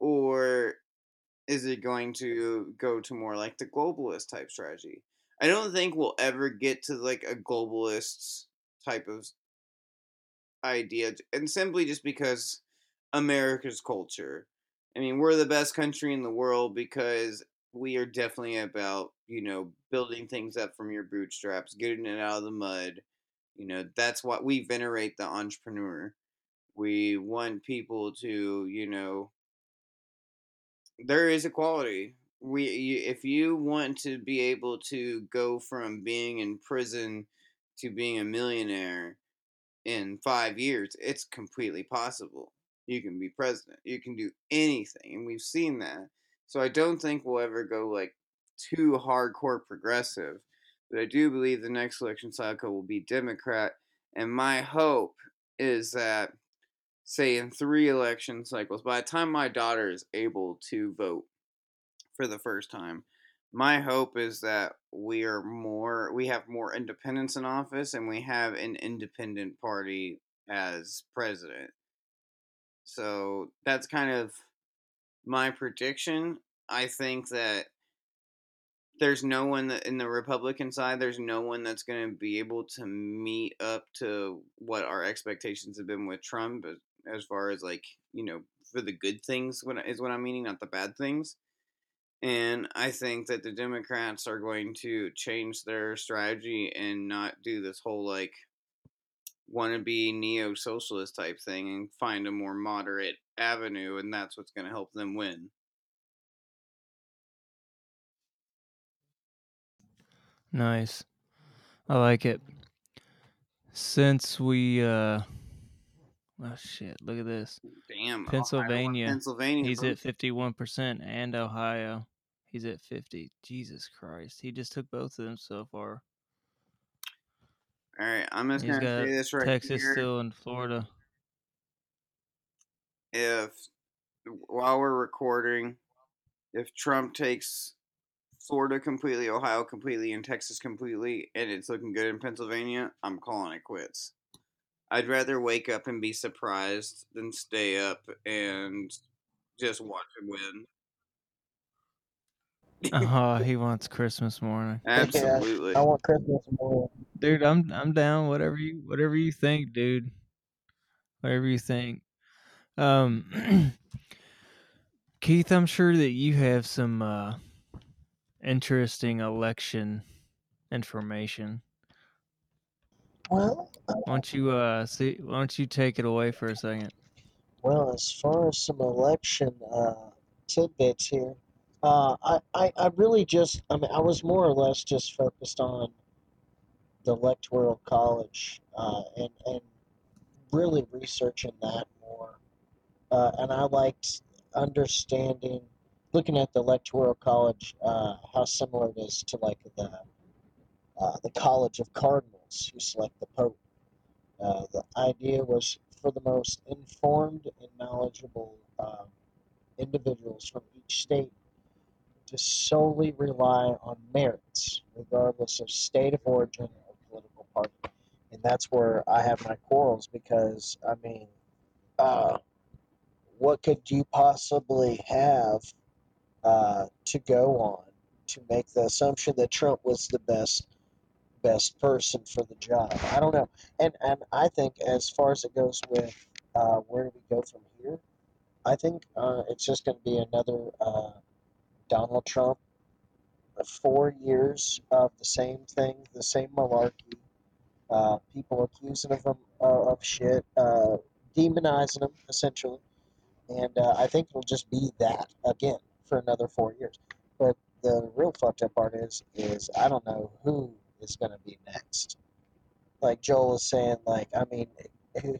Or is it going to go to more like the globalist type strategy? I don't think we'll ever get to like a globalist type of idea, and simply just because America's culture. I mean, we're the best country in the world because we are definitely about, you know, building things up from your bootstraps, getting it out of the mud. You know, that's what we venerate the entrepreneur. We want people to, you know, there is equality. We, if you want to be able to go from being in prison to being a millionaire in five years, it's completely possible. You can be president. You can do anything, and we've seen that. So I don't think we'll ever go like too hardcore progressive, but I do believe the next election cycle will be Democrat. And my hope is that, say, in three election cycles, by the time my daughter is able to vote for the first time, my hope is that we are more we have more independence in office and we have an independent party as president. So that's kind of my prediction. I think that there's no one that in the republican side there's no one that's going to be able to meet up to what our expectations have been with trump as far as like you know for the good things is what i'm meaning not the bad things and I think that the Democrats are going to change their strategy and not do this whole like wannabe neo socialist type thing and find a more moderate avenue, and that's what's going to help them win. Nice. I like it. Since we uh oh shit, look at this. Damn. Pennsylvania. Ohio, Pennsylvania. He's at fifty one percent and Ohio. He's at fifty. Jesus Christ. He just took both of them so far. All right, I'm just He's gonna say this right Texas here. still in Florida. If while we're recording, if Trump takes Florida completely, Ohio completely, and Texas completely, and it's looking good in Pennsylvania, I'm calling it quits. I'd rather wake up and be surprised than stay up and just watch him win. oh, he wants Christmas morning. Absolutely. I want Christmas morning. Dude, I'm I'm down. Whatever you whatever you think, dude. Whatever you think. Um Keith, I'm sure that you have some uh interesting election information. Well, Why don't you uh see why don't you take it away for a second? well, as far as some election uh, tidbits here, uh, I, I, I really just, I mean, I was more or less just focused on the Electoral College uh, and, and really researching that more. Uh, and I liked understanding, looking at the Electoral College, uh, how similar it is to like the, uh, the College of Cardinals who select the Pope. Uh, the idea was for the most informed and knowledgeable um, individuals from each state to solely rely on merits, regardless of state of origin or political party. And that's where I have my quarrels because, I mean, uh, what could you possibly have uh, to go on to make the assumption that Trump was the best best person for the job? I don't know. And and I think as far as it goes with uh, where do we go from here, I think uh, it's just going to be another uh, Donald Trump, four years of the same thing, the same malarkey. Uh, people accusing of him uh, of shit, uh, demonizing him essentially, and uh, I think it'll just be that again for another four years. But the real fucked up part is, is I don't know who is going to be next. Like Joel is saying, like I mean,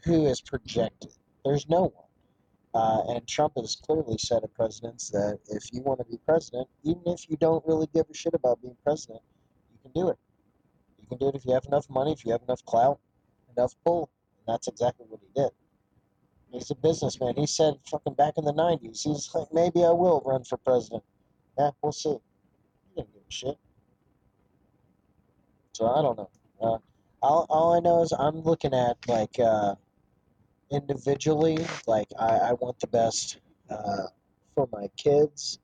who, is projected? There's no one. Uh, and Trump has clearly said to presidents that if you want to be president, even if you don't really give a shit about being president, you can do it. You can do it if you have enough money, if you have enough clout, enough pull. And that's exactly what he did. He's a businessman. He said fucking back in the 90s, he's like, maybe I will run for president. Yeah, we'll see. He didn't give a shit. So I don't know. Uh, all, all I know is I'm looking at like uh, individually, like I, I want the best uh, for my kids,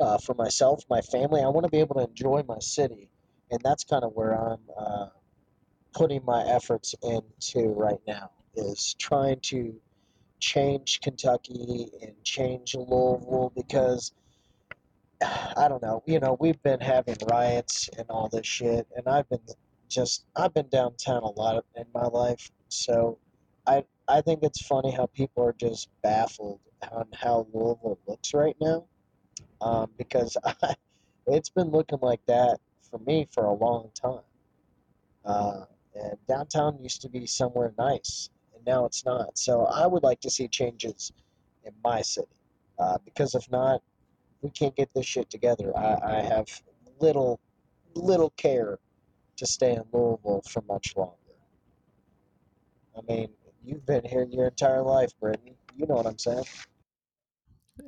uh, for myself, my family. I want to be able to enjoy my city, and that's kind of where I'm uh, putting my efforts into right now. Is trying to change Kentucky and change Louisville because I don't know. You know, we've been having riots and all this shit, and I've been just I've been downtown a lot in my life, so I I think it's funny how people are just baffled on how Louisville looks right now, um, because I, it's been looking like that for me for a long time, uh, and downtown used to be somewhere nice, and now it's not. So I would like to see changes in my city, uh, because if not, we can't get this shit together. I, I have little, little care to stay in Louisville for much longer. I mean, you've been here your entire life, Brittany. You know what I'm saying.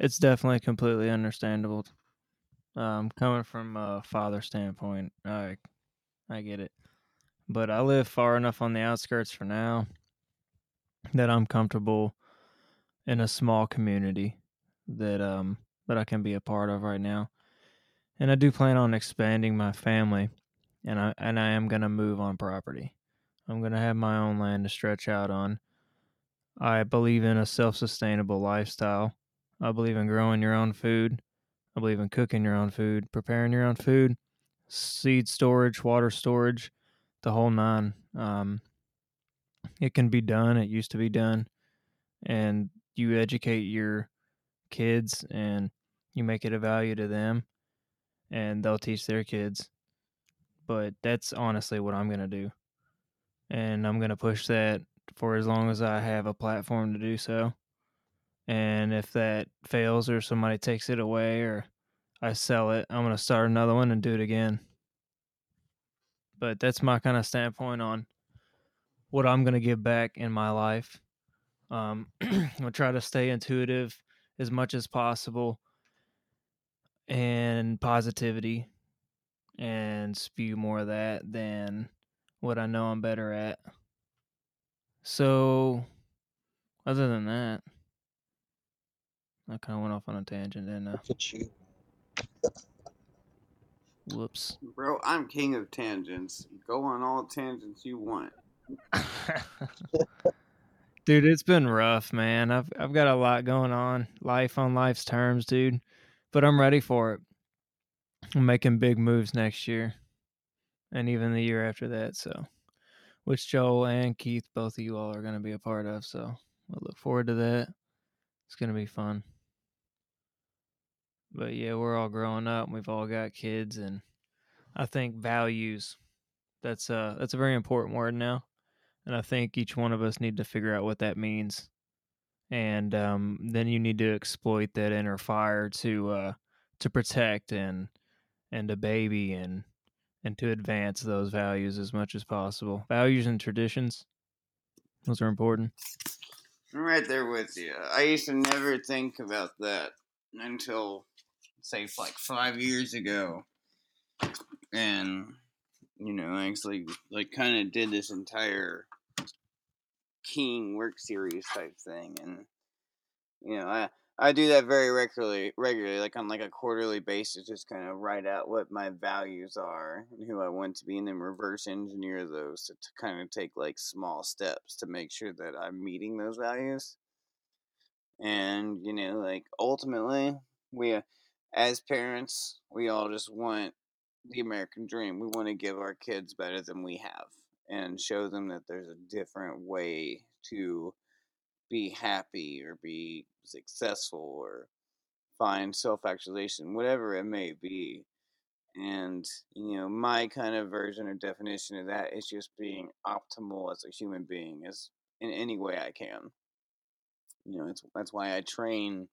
It's definitely completely understandable. Um, coming from a father standpoint, I I get it. But I live far enough on the outskirts for now that I'm comfortable in a small community that um that I can be a part of right now. And I do plan on expanding my family and I and I am gonna move on property. I'm gonna have my own land to stretch out on. I believe in a self sustainable lifestyle. I believe in growing your own food. I believe in cooking your own food, preparing your own food, seed storage, water storage, the whole nine. Um, it can be done. It used to be done. And you educate your kids and you make it a value to them and they'll teach their kids. But that's honestly what I'm going to do. And I'm going to push that for as long as I have a platform to do so. And if that fails or somebody takes it away or I sell it, I'm going to start another one and do it again. But that's my kind of standpoint on what I'm going to give back in my life. Um, I'll try to stay intuitive as much as possible and positivity and spew more of that than what I know I'm better at. So, other than that, I kind of went off on a tangent, didn't I? Look at you. Whoops. Bro, I'm king of tangents. Go on all tangents you want. dude, it's been rough, man. I've I've got a lot going on. Life on life's terms, dude. But I'm ready for it. I'm making big moves next year. And even the year after that, so which Joel and Keith, both of you all are gonna be a part of, so I look forward to that. It's gonna be fun. But yeah, we're all growing up we've all got kids and I think values that's uh that's a very important word now. And I think each one of us need to figure out what that means. And um, then you need to exploit that inner fire to uh, to protect and and to baby and and to advance those values as much as possible. Values and traditions, those are important. I'm right there with you. I used to never think about that until, say, like five years ago. And, you know, I actually, like, kind of did this entire King work series type thing. And, you know, I, I do that very regularly, regularly, like on like a quarterly basis, just kind of write out what my values are and who I want to be, and then reverse engineer those to, to kind of take like small steps to make sure that I'm meeting those values. And you know, like ultimately, we uh, as parents, we all just want the American dream. We want to give our kids better than we have, and show them that there's a different way to be happy or be successful or find self actualization, whatever it may be. And, you know, my kind of version or definition of that is just being optimal as a human being as in any way I can. You know, it's that's why I train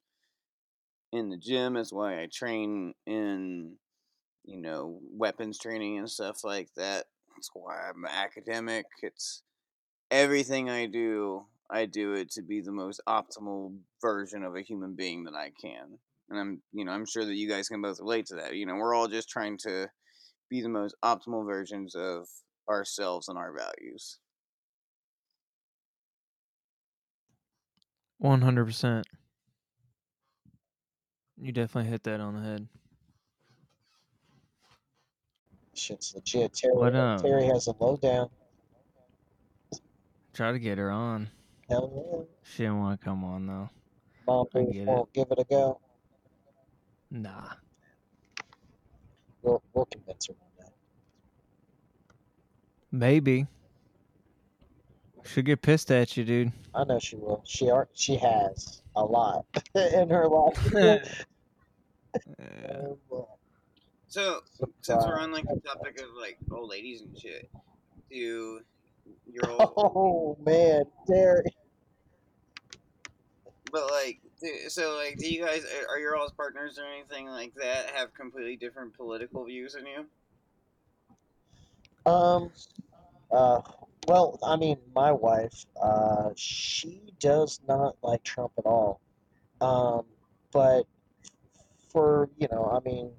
in the gym, that's why I train in, you know, weapons training and stuff like that. That's why I'm academic. It's everything I do I do it to be the most optimal version of a human being that I can. And I'm, you know, I'm sure that you guys can both relate to that. You know, we're all just trying to be the most optimal versions of ourselves and our values. 100%. You definitely hit that on the head. Shit's legit. Terry, What, um, Terry has a lowdown. Try to get her on. Hell yeah. She didn't want to come on though. Mom get it. won't give it a go. Nah. We'll, we'll convince her one day. Maybe. She'll get pissed at you, dude. I know she will. She are, she has a lot in her life. Yeah. Um, So, since we're on like the topic of like old ladies and shit, do year old. Oh man, Derek. But like, do- so like, do you guys are your all's partners or anything like that have completely different political views than you? Um, uh, well, I mean, my wife, uh, she does not like Trump at all. Um, but for, you know, I mean,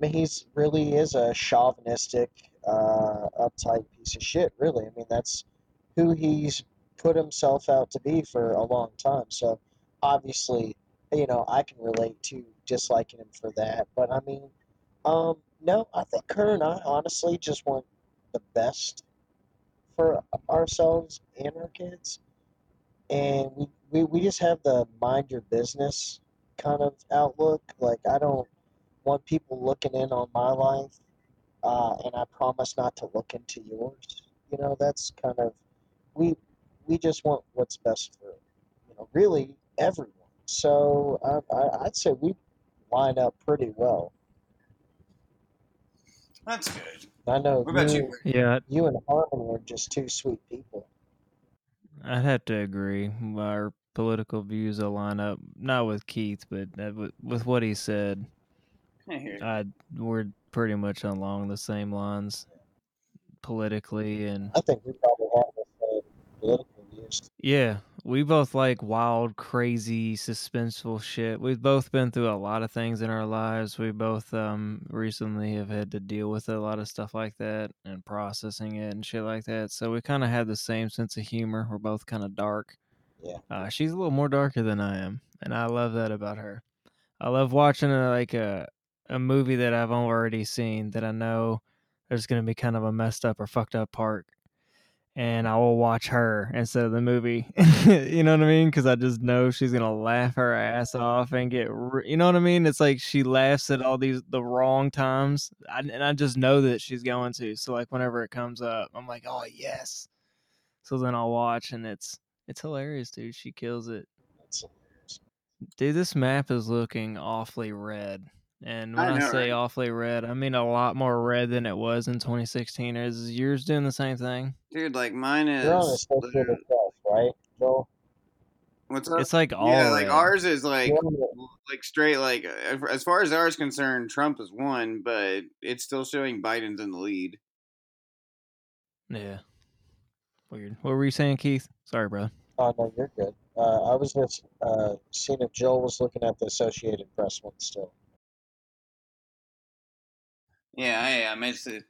mean, he's really is a chauvinistic, uh, uptight piece of shit, really. I mean, that's who he's put himself out to be for a long time. So obviously, you know, I can relate to disliking him for that. But I mean, um, no, I think her and I honestly just want the best for ourselves and our kids. And we, we, we just have the mind your business kind of outlook. Like, I don't want people looking in on my life, uh, and I promise not to look into yours. You know, that's kind of, we, we just want what's best for, you know, really everyone. So I, I, I'd say we line up pretty well. That's good. I know What about you? Yeah, you and Harmon are just two sweet people. I'd have to agree. Our political views align up, not with Keith, but uh, with, with what he said. I hear you. I we're pretty much along the same lines politically, and I think we probably have the same political views. yeah, we both like wild, crazy, suspenseful shit. We've both been through a lot of things in our lives. We both um recently have had to deal with a lot of stuff like that and processing it and shit like that. So we kind of have the same sense of humor. We're both kind of dark. Yeah. Uh, she's a little more darker than I am, and I love that about her. I love watching a, like a a movie that I've already seen that I know there's going to be kind of a messed up or fucked up part, and I will watch her instead of the movie. you know what I mean? Because I just know she's gonna laugh her ass off and get, re- you know what I mean? It's like she laughs at all these the wrong times, I, and I just know that she's going to. So like whenever it comes up, I'm like, oh yes. So then I'll watch, and it's it's hilarious, dude. She kills it. Dude, this map is looking awfully red. And when I I, say right? awfully red, I mean a lot more red than it was in 2016. Is yours doing the same thing? Dude, like mine is. you're on a social literally- right, Joel? What's up? It's like all yeah, like ours is like You're on the- like straight like uh, as far as ours concerned, Trump is one, but it's still showing Biden's in the lead. Yeah. Weird. What were you saying, Keith? Sorry, bro. Oh no, you're good. Uh, I was just uh, seeing if Joel was looking at the Associated Press one still. Yeah, I am. It's a,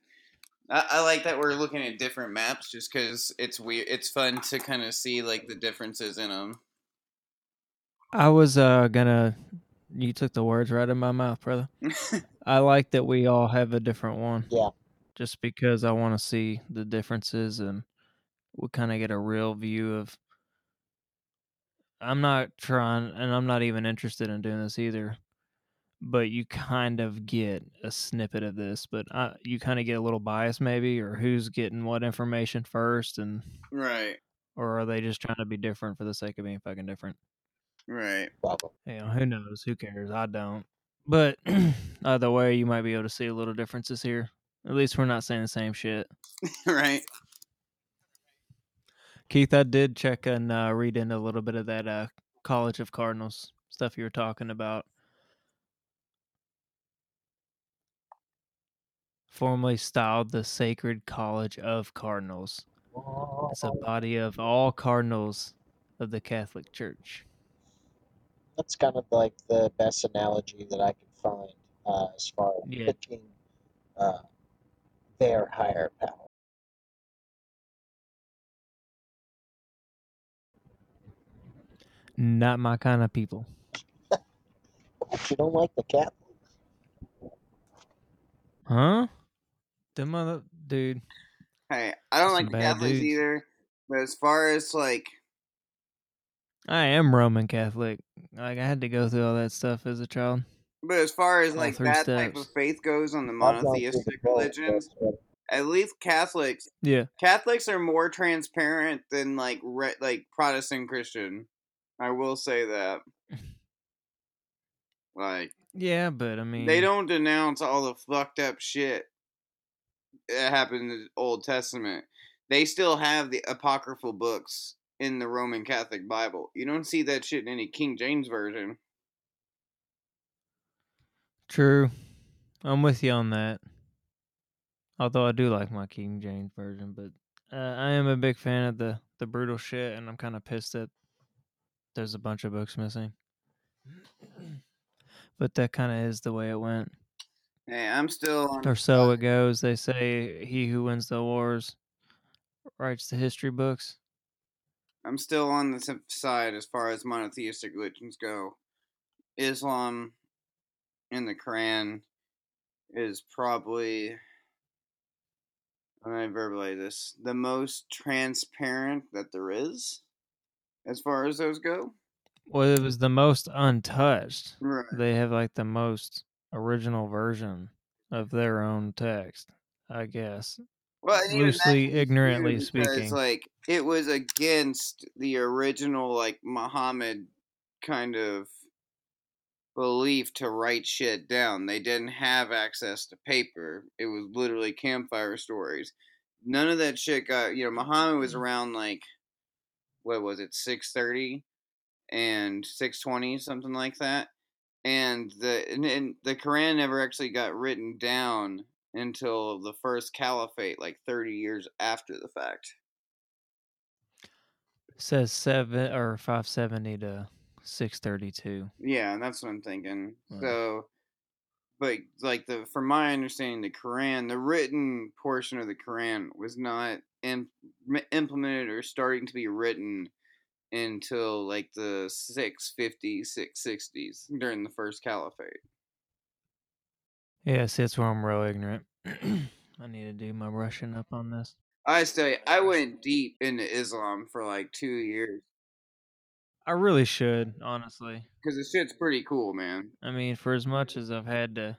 I, I like that we're looking at different maps just because it's weird. It's fun to kind of see like the differences in them. I was uh gonna. You took the words right in my mouth, brother. I like that we all have a different one. Yeah. Just because I want to see the differences and we kind of get a real view of. I'm not trying, and I'm not even interested in doing this either. But you kind of get a snippet of this, but I, you kind of get a little bias, maybe, or who's getting what information first, and right, or are they just trying to be different for the sake of being fucking different? right. Problem. You know, who knows? Who cares? I don't. But either way, you might be able to see a little differences here. At least we're not saying the same shit. right. Keith, I did check and uh, read in a little bit of that uh, College of Cardinals stuff you were talking about. Formerly styled the Sacred College of Cardinals. It's a body of all cardinals of the Catholic Church. That's kind of like the best analogy that I can find uh, as far as Yeah. picking uh, their higher power. Not my kind of people. You don't like the Catholics? Huh? Them mother dude. Hey, I don't Some like the bad Catholics dudes. either. But as far as like, I am Roman Catholic. Like I had to go through all that stuff as a child. but as far as All like three that type of faith goes on the I've gone through the monotheistic religions, at least Catholics Yeah. Catholics are more transparent than like re- like Protestant Christian. I will say that. Like Yeah, but I mean they don't denounce all the fucked up shit that happened in the Old Testament. they still have the apocryphal books in the Roman Catholic Bible. You don't see that shit in any King James version. True. I'm with you on that. Although I do like my King James version, but uh, I am a big fan of the the brutal shit, and I'm kind of pissed that there's a bunch of books missing. but that kind of is the way it went, Hey, I'm still on or so it goes. They say he who wins the wars writes the history books. I'm still on the side as far as monotheistic religions go. Islam and the Quran is probably I verbalize this? The most transparent that there is as far as those go. Well, it was the most untouched. Right. They have like the most original version of their own text, I guess. Well, and even that Loosely, ignorantly because, speaking. like it was against the original like Muhammad kind of belief to write shit down. They didn't have access to paper. It was literally campfire stories. None of that shit got you know, Muhammad was mm. around like what was it, six thirty and six twenty, something like that. And the and, and the Quran never actually got written down until the first caliphate, like thirty years after the fact. says seven or five seventy to six thirty two. Yeah, that's what I'm thinking. Right. So, but like the from my understanding, the Quran, the written portion of the Quran was not im- implemented or starting to be written until like the 650s, 660s during the first caliphate. Yeah, see, that's where I'm real ignorant. I need to do my brushing up on this. I say I went deep into Islam for like two years I really should, honestly. because the shit's pretty cool, man. I mean, for as much as I've had to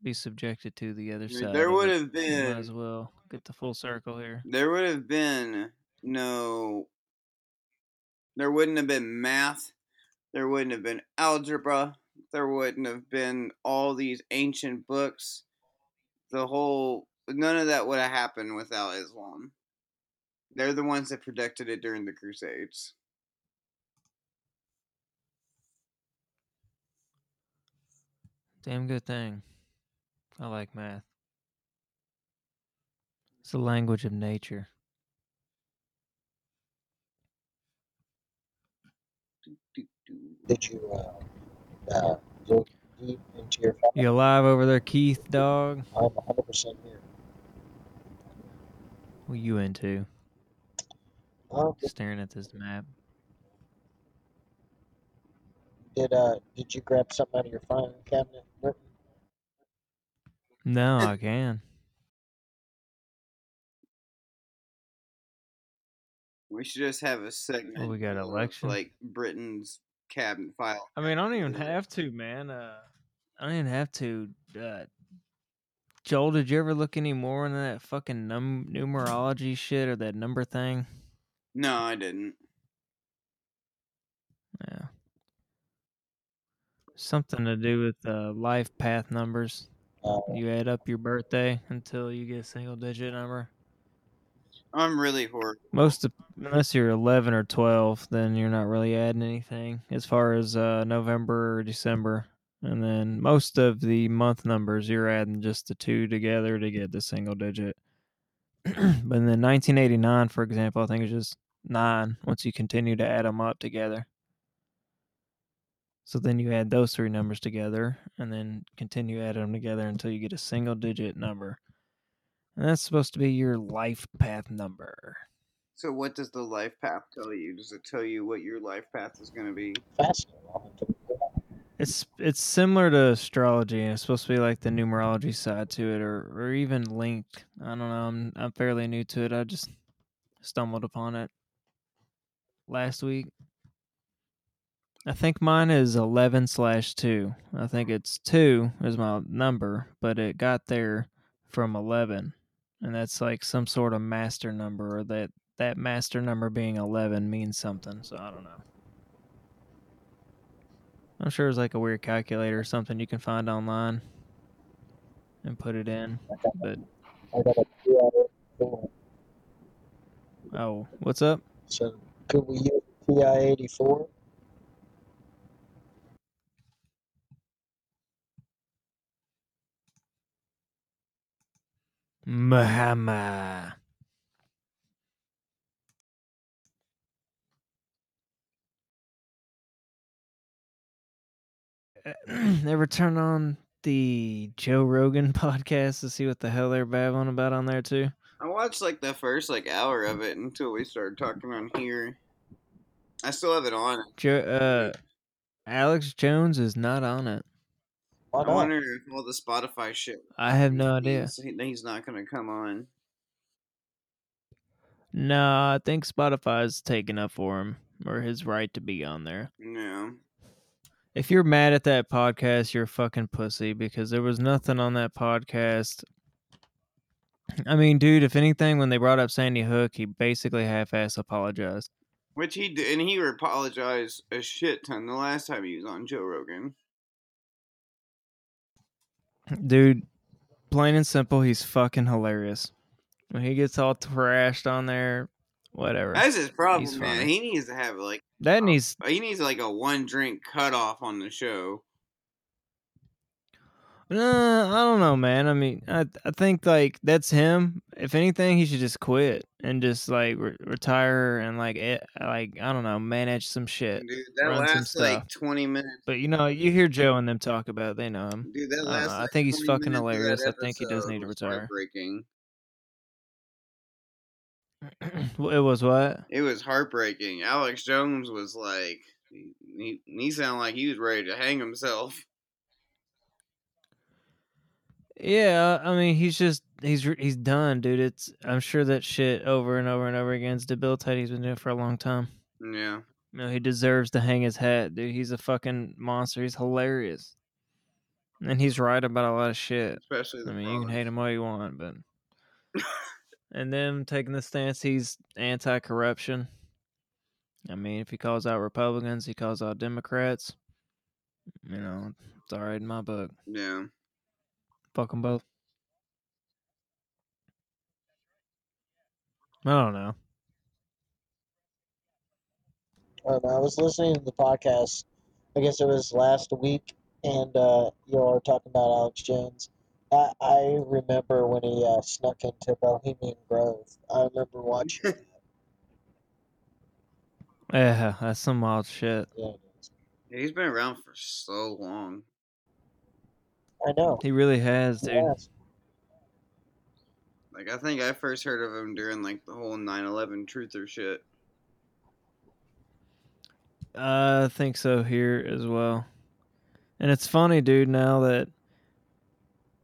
be subjected to the other side, there would have been- might as well get the full circle here. there would have been no there wouldn't have been math there wouldn't have been algebra there wouldn't have been all these ancient books the whole none of that would have happened without islam they're the ones that protected it during the crusades Damn good thing. I like math. It's the language of nature. Did you uh, uh, look deep into your phone? You alive over there, Keith, dog? I'm 100% here. What are you into? Oh, Staring at this map. did uh did you grab something out of your filing cabinet? Britton? No, I can. We should just have a segment we got election? like britain's cabinet file I mean, I don't even have to, man. Uh, I don't even have to. Uh, Joel, did you ever look any more into that fucking num- numerology shit or that number thing? no i didn't Yeah. Something to do with uh, life path numbers. Uh, You add up your birthday until you get a single digit number. I'm really horrible Most of, unless you're 11 or 12, then you're not really adding anything as far as uh, November or December. And then most of the month numbers, you're adding just the two together to get the single digit. but in the 1989, for example, I think it's just nine once you continue to add them up together. So then you add those three numbers together and then continue adding them together until you get a single digit number. And that's supposed to be your life path number. so what does the life path tell you does it tell you what your life path is going to be fascinating. I'll have to- It's it's similar to astrology, and it's supposed to be like the numerology side to it, or or even linked. I don't know. I'm I'm fairly new to it. I just stumbled upon it last week. I think mine is eleven slash two. I think it's two is my number, but it got there from eleven, and that's like some sort of master number or that that master number being 11 means something so i don't know. I'm sure it's like a weird calculator or something you can find online and put it in but oh what's up? So could we use ti-84 Muhammad. ever turn on the Joe Rogan podcast to see what the hell they're babbling about on there too? I watched like the first like hour of it until we started talking on here. I still have it on. Joe, uh, Alex Jones is not on it. Why I wonder if all the Spotify shit. I have no idea. He's, he's not gonna come on. No, I think Spotify's taking up for him or his right to be on there. No. If you're mad at that podcast, you're a fucking pussy because there was nothing on that podcast. I mean, dude, if anything, when they brought up Sandy Hook, he basically half-ass apologized. Which he did, and he apologized a shit ton the last time he was on Joe Rogan. Dude, plain and simple, he's fucking hilarious. When he gets all trashed on there, whatever. That's his problem, man. He needs to have like that needs he needs like a one drink cutoff on the show. Uh, I don't know, man. I mean, I I think like that's him. If anything, he should just quit and just like re- retire and like it, like I don't know, manage some shit. Dude, that lasts like twenty minutes. But you know, you hear Joe and them talk about, it, they know him. Dude, that I lasts. I like think he's fucking minutes of that hilarious. I think he does need to retire. Heartbreaking. It was what? It was heartbreaking. Alex Jones was like, he, he sounded like he was ready to hang himself. Yeah, I mean, he's just he's he's done, dude. It's I'm sure that shit over and over and over again is debilitating. He's been doing it for a long time. Yeah. You know, he deserves to hang his hat, dude. He's a fucking monster. He's hilarious. And he's right about a lot of shit. Especially the I mean, you can hate him all you want, but. and them taking the stance he's anti corruption. I mean, if he calls out Republicans, he calls out Democrats. You know, it's all right in my book. Yeah. Fuck them both. I don't know. I don't know. I was listening to the podcast. I guess it was last week, and uh, you all were talking about Alex Jones. I, I remember when he uh, snuck into Bohemian Grove. I remember watching that. Yeah, that's some wild shit. Yeah, it is. He's been around for so long. I know. He really has, dude. Yes. Like, I think I first heard of him during, like, the whole 9 11 truther shit. I think so here as well. And it's funny, dude, now that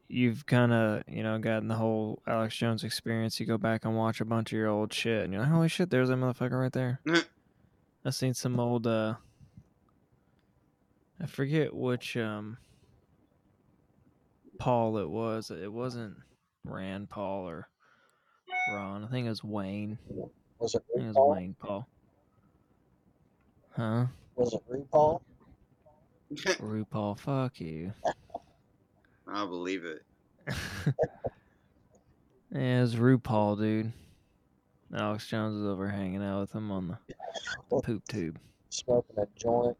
you've kind of, you know, gotten the whole Alex Jones experience, you go back and watch a bunch of your old shit, and you're like, holy shit, there's that motherfucker right there. I've seen some old, uh, I forget which, um, Paul it was. It wasn't Rand Paul or Ron. I think it was Wayne. Was it I think it was Wayne Paul. Huh? Was it RuPaul? RuPaul, fuck you. I'll believe it. yeah, it was RuPaul, dude. Alex Jones was over hanging out with him on the poop tube. Smoking a joint.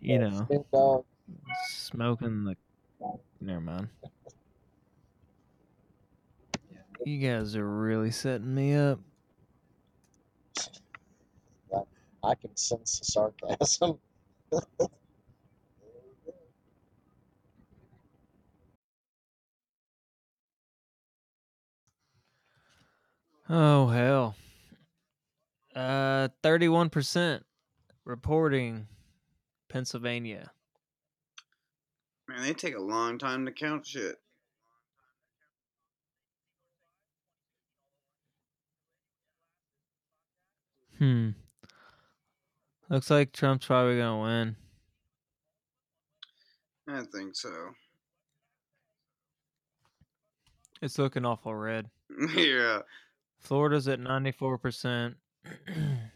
You know, smoking the. Never mind. You guys are really setting me up. I can sense the sarcasm. Oh hell. Uh, thirty-one percent reporting Pennsylvania. Man, they take a long time to count shit. Hmm. Looks like Trump's probably gonna win. I think so. It's looking awful red. yeah. Florida's at 94%.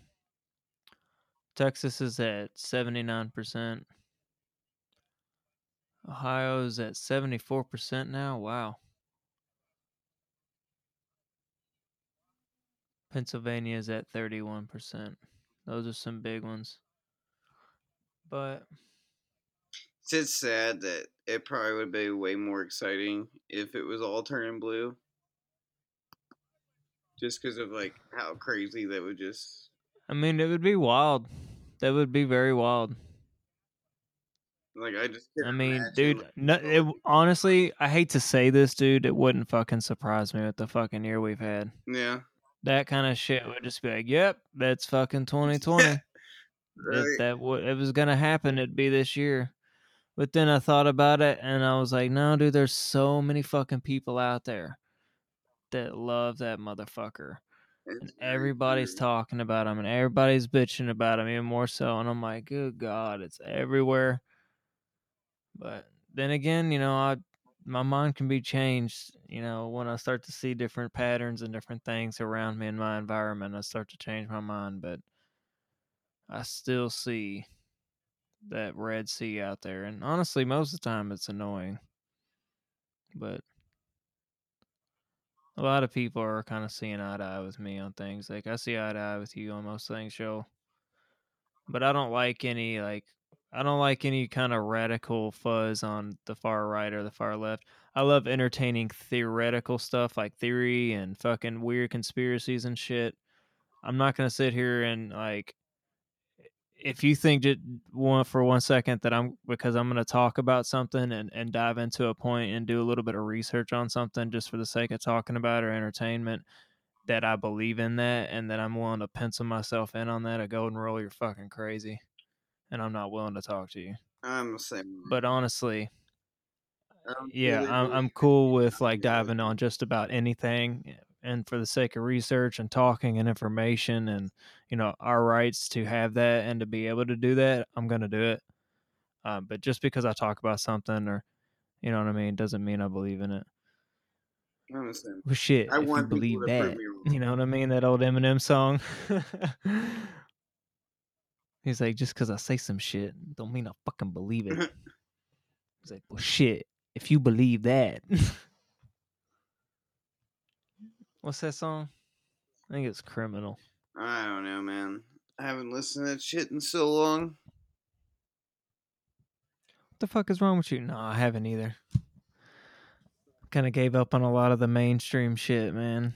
Texas is at 79%. Ohio's at 74% now. Wow. Pennsylvania is at 31%. Those are some big ones. But It's just sad that it probably would be way more exciting if it was all turning blue. Just because of like how crazy that would just I mean, it would be wild. That would be very wild. Like I just. I mean, imagine, dude, like, no, it, honestly, I hate to say this, dude. It wouldn't fucking surprise me with the fucking year we've had. yeah. That kind of shit would just be like, "Yep, that's fucking 2020." Right. If that w- it was gonna happen, it'd be this year. But then I thought about it, and I was like, "No, dude, there's so many fucking people out there that love that motherfucker, and everybody's talking about him, and everybody's bitching about him even more so." And I'm like, "Good God, it's everywhere." But then again, you know, I my mind can be changed. You know, when I start to see different patterns and different things around me in my environment, I start to change my mind. But I still see that Red Sea out there, and honestly, most of the time it's annoying. But a lot of people are kind of seeing eye to eye with me on things. Like I see eye to eye with you on most things, Joe. But I don't like any like I don't like any kind of radical fuzz on the far right or the far left. I love entertaining theoretical stuff like theory and fucking weird conspiracies and shit. I'm not gonna sit here and like if you think that one for one second that I'm because I'm gonna talk about something and, and dive into a point and do a little bit of research on something just for the sake of talking about or entertainment that I believe in that and that I'm willing to pencil myself in on that, a golden rule, you're fucking crazy. And I'm not willing to talk to you. I'm the same. But honestly, I don't yeah, really I'm I'm cool with like diving on just about anything and for the sake of research and talking and information and you know our rights to have that and to be able to do that, I'm gonna do it. Uh, but just because I talk about something or you know what I mean doesn't mean I believe in it. I'm the. Well, shit, I if you want people believe that, you know what I mean? That old Eminem song. He's like, just because I say some shit, don't mean I fucking believe it. He's like, well, shit, if you believe that. What's that song? I think it's Criminal. I don't know, man. I haven't listened to that shit in so long. What the fuck is wrong with you? No, I haven't either. Kind of gave up on a lot of the mainstream shit, man.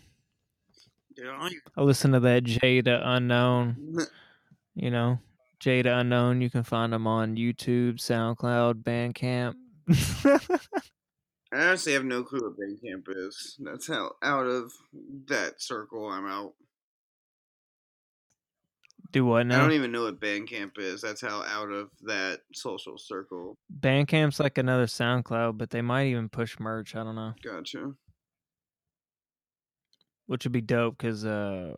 Dude, I don't listened to that Jada Unknown. you know, Jada Unknown. You can find them on YouTube, SoundCloud, Bandcamp. I honestly have no clue what Bandcamp is. That's how out of that circle I'm out. Do what now? I don't even know what Bandcamp is. That's how out of that social circle. Bandcamp's like another SoundCloud, but they might even push merch. I don't know, Gotcha. which would be dope because uh,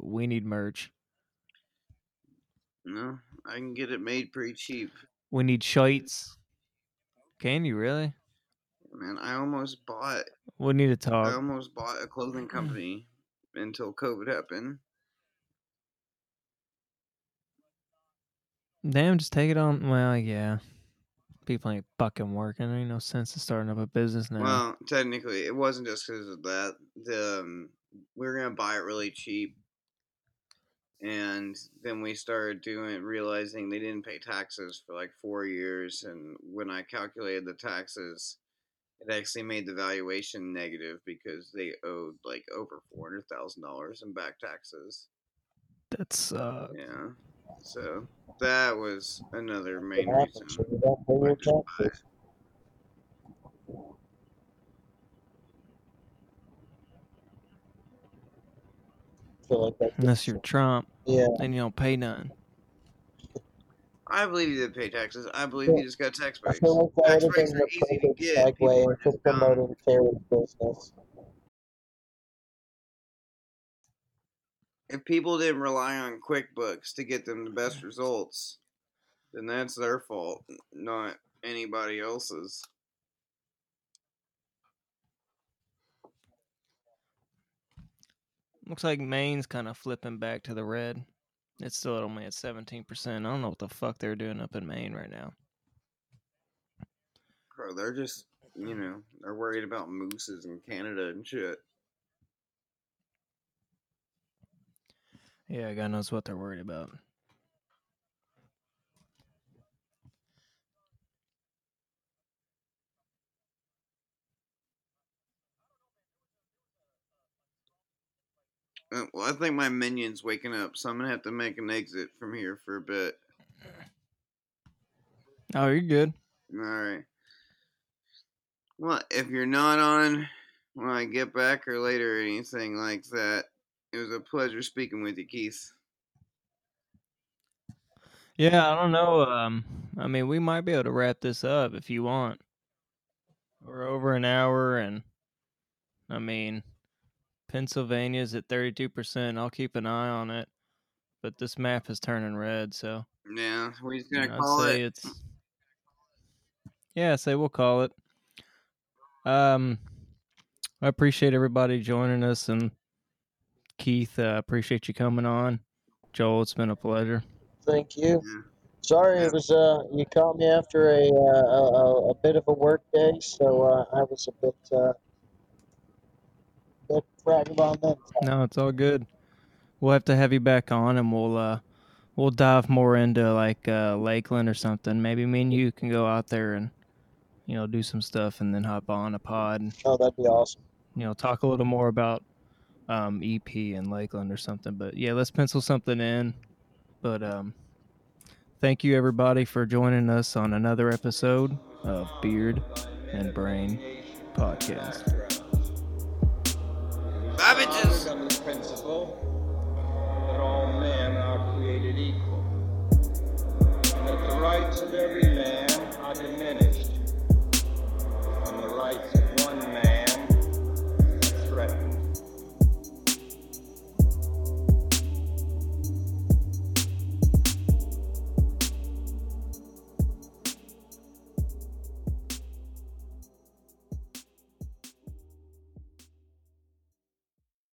we need merch. No, I can get it made pretty cheap. We need shites. Can you really? Man, I almost bought We need to talk. I almost bought a clothing company until COVID happened. Damn, just take it on. Well, yeah. People ain't fucking working. There ain't no sense in starting up a business now. Well, technically, it wasn't just because of that. The um, we were gonna buy it really cheap, and then we started doing realizing they didn't pay taxes for like four years. And when I calculated the taxes, it actually made the valuation negative because they owed like over four hundred thousand dollars in back taxes. That's uh, Yeah, so that was another main reason. when you don't pay your taxes. feel like that. unless you're Trump, Yeah. then you don't pay nothing. I believe you didn't pay taxes. I believe Yeah. he just got tax I breaks. feel like Tax breaks are easy to perfect get. People segue are into just promoting Terry's business. If people didn't rely on QuickBooks to get them the best results, then that's their fault, not anybody else's. Looks like Maine's kind of flipping back to the red. It's still only at 17%. I don't know what the fuck they're doing up in Maine right now. Bro, they're just, you know, they're worried about mooses in Canada and shit. Yeah, God knows what they're worried about. Well, I think my minion's waking up, so I'm gonna have to make an exit from here for a bit. Oh, you're good. All right. Well, if you're not on when I get back or later or anything like that, it was a pleasure speaking with you, Keith. Yeah, I don't know. Um, I mean, we might be able to wrap this up if you want. We're over an hour, and I mean, Pennsylvania's at thirty-two percent. I'll keep an eye on it, but this map is turning red, so Yeah, we're just gonna call say it. it's. Yeah, say we'll call it. Um, I appreciate everybody joining us, and Keith, uh, appreciate you coming on. Joel, it's been a pleasure. Thank you. Yeah. Sorry, it was uh, you caught me after a uh, a, a, a bit of a work day, so uh, I was a bit then. No, it's all good. We'll have to have you back on, and we'll uh, we'll dive more into like uh, Lakeland or something. Maybe me and you can go out there and you know do some stuff, and then hop on a pod and Oh, that'd be awesome. you know talk a little more about um, EP and Lakeland or something. But yeah, let's pencil something in. But um, thank you everybody for joining us on another episode of Beard and Brain Podcast. Babbage's. Principle that all men are created equal, and that the rights of every man are diminished, and the rights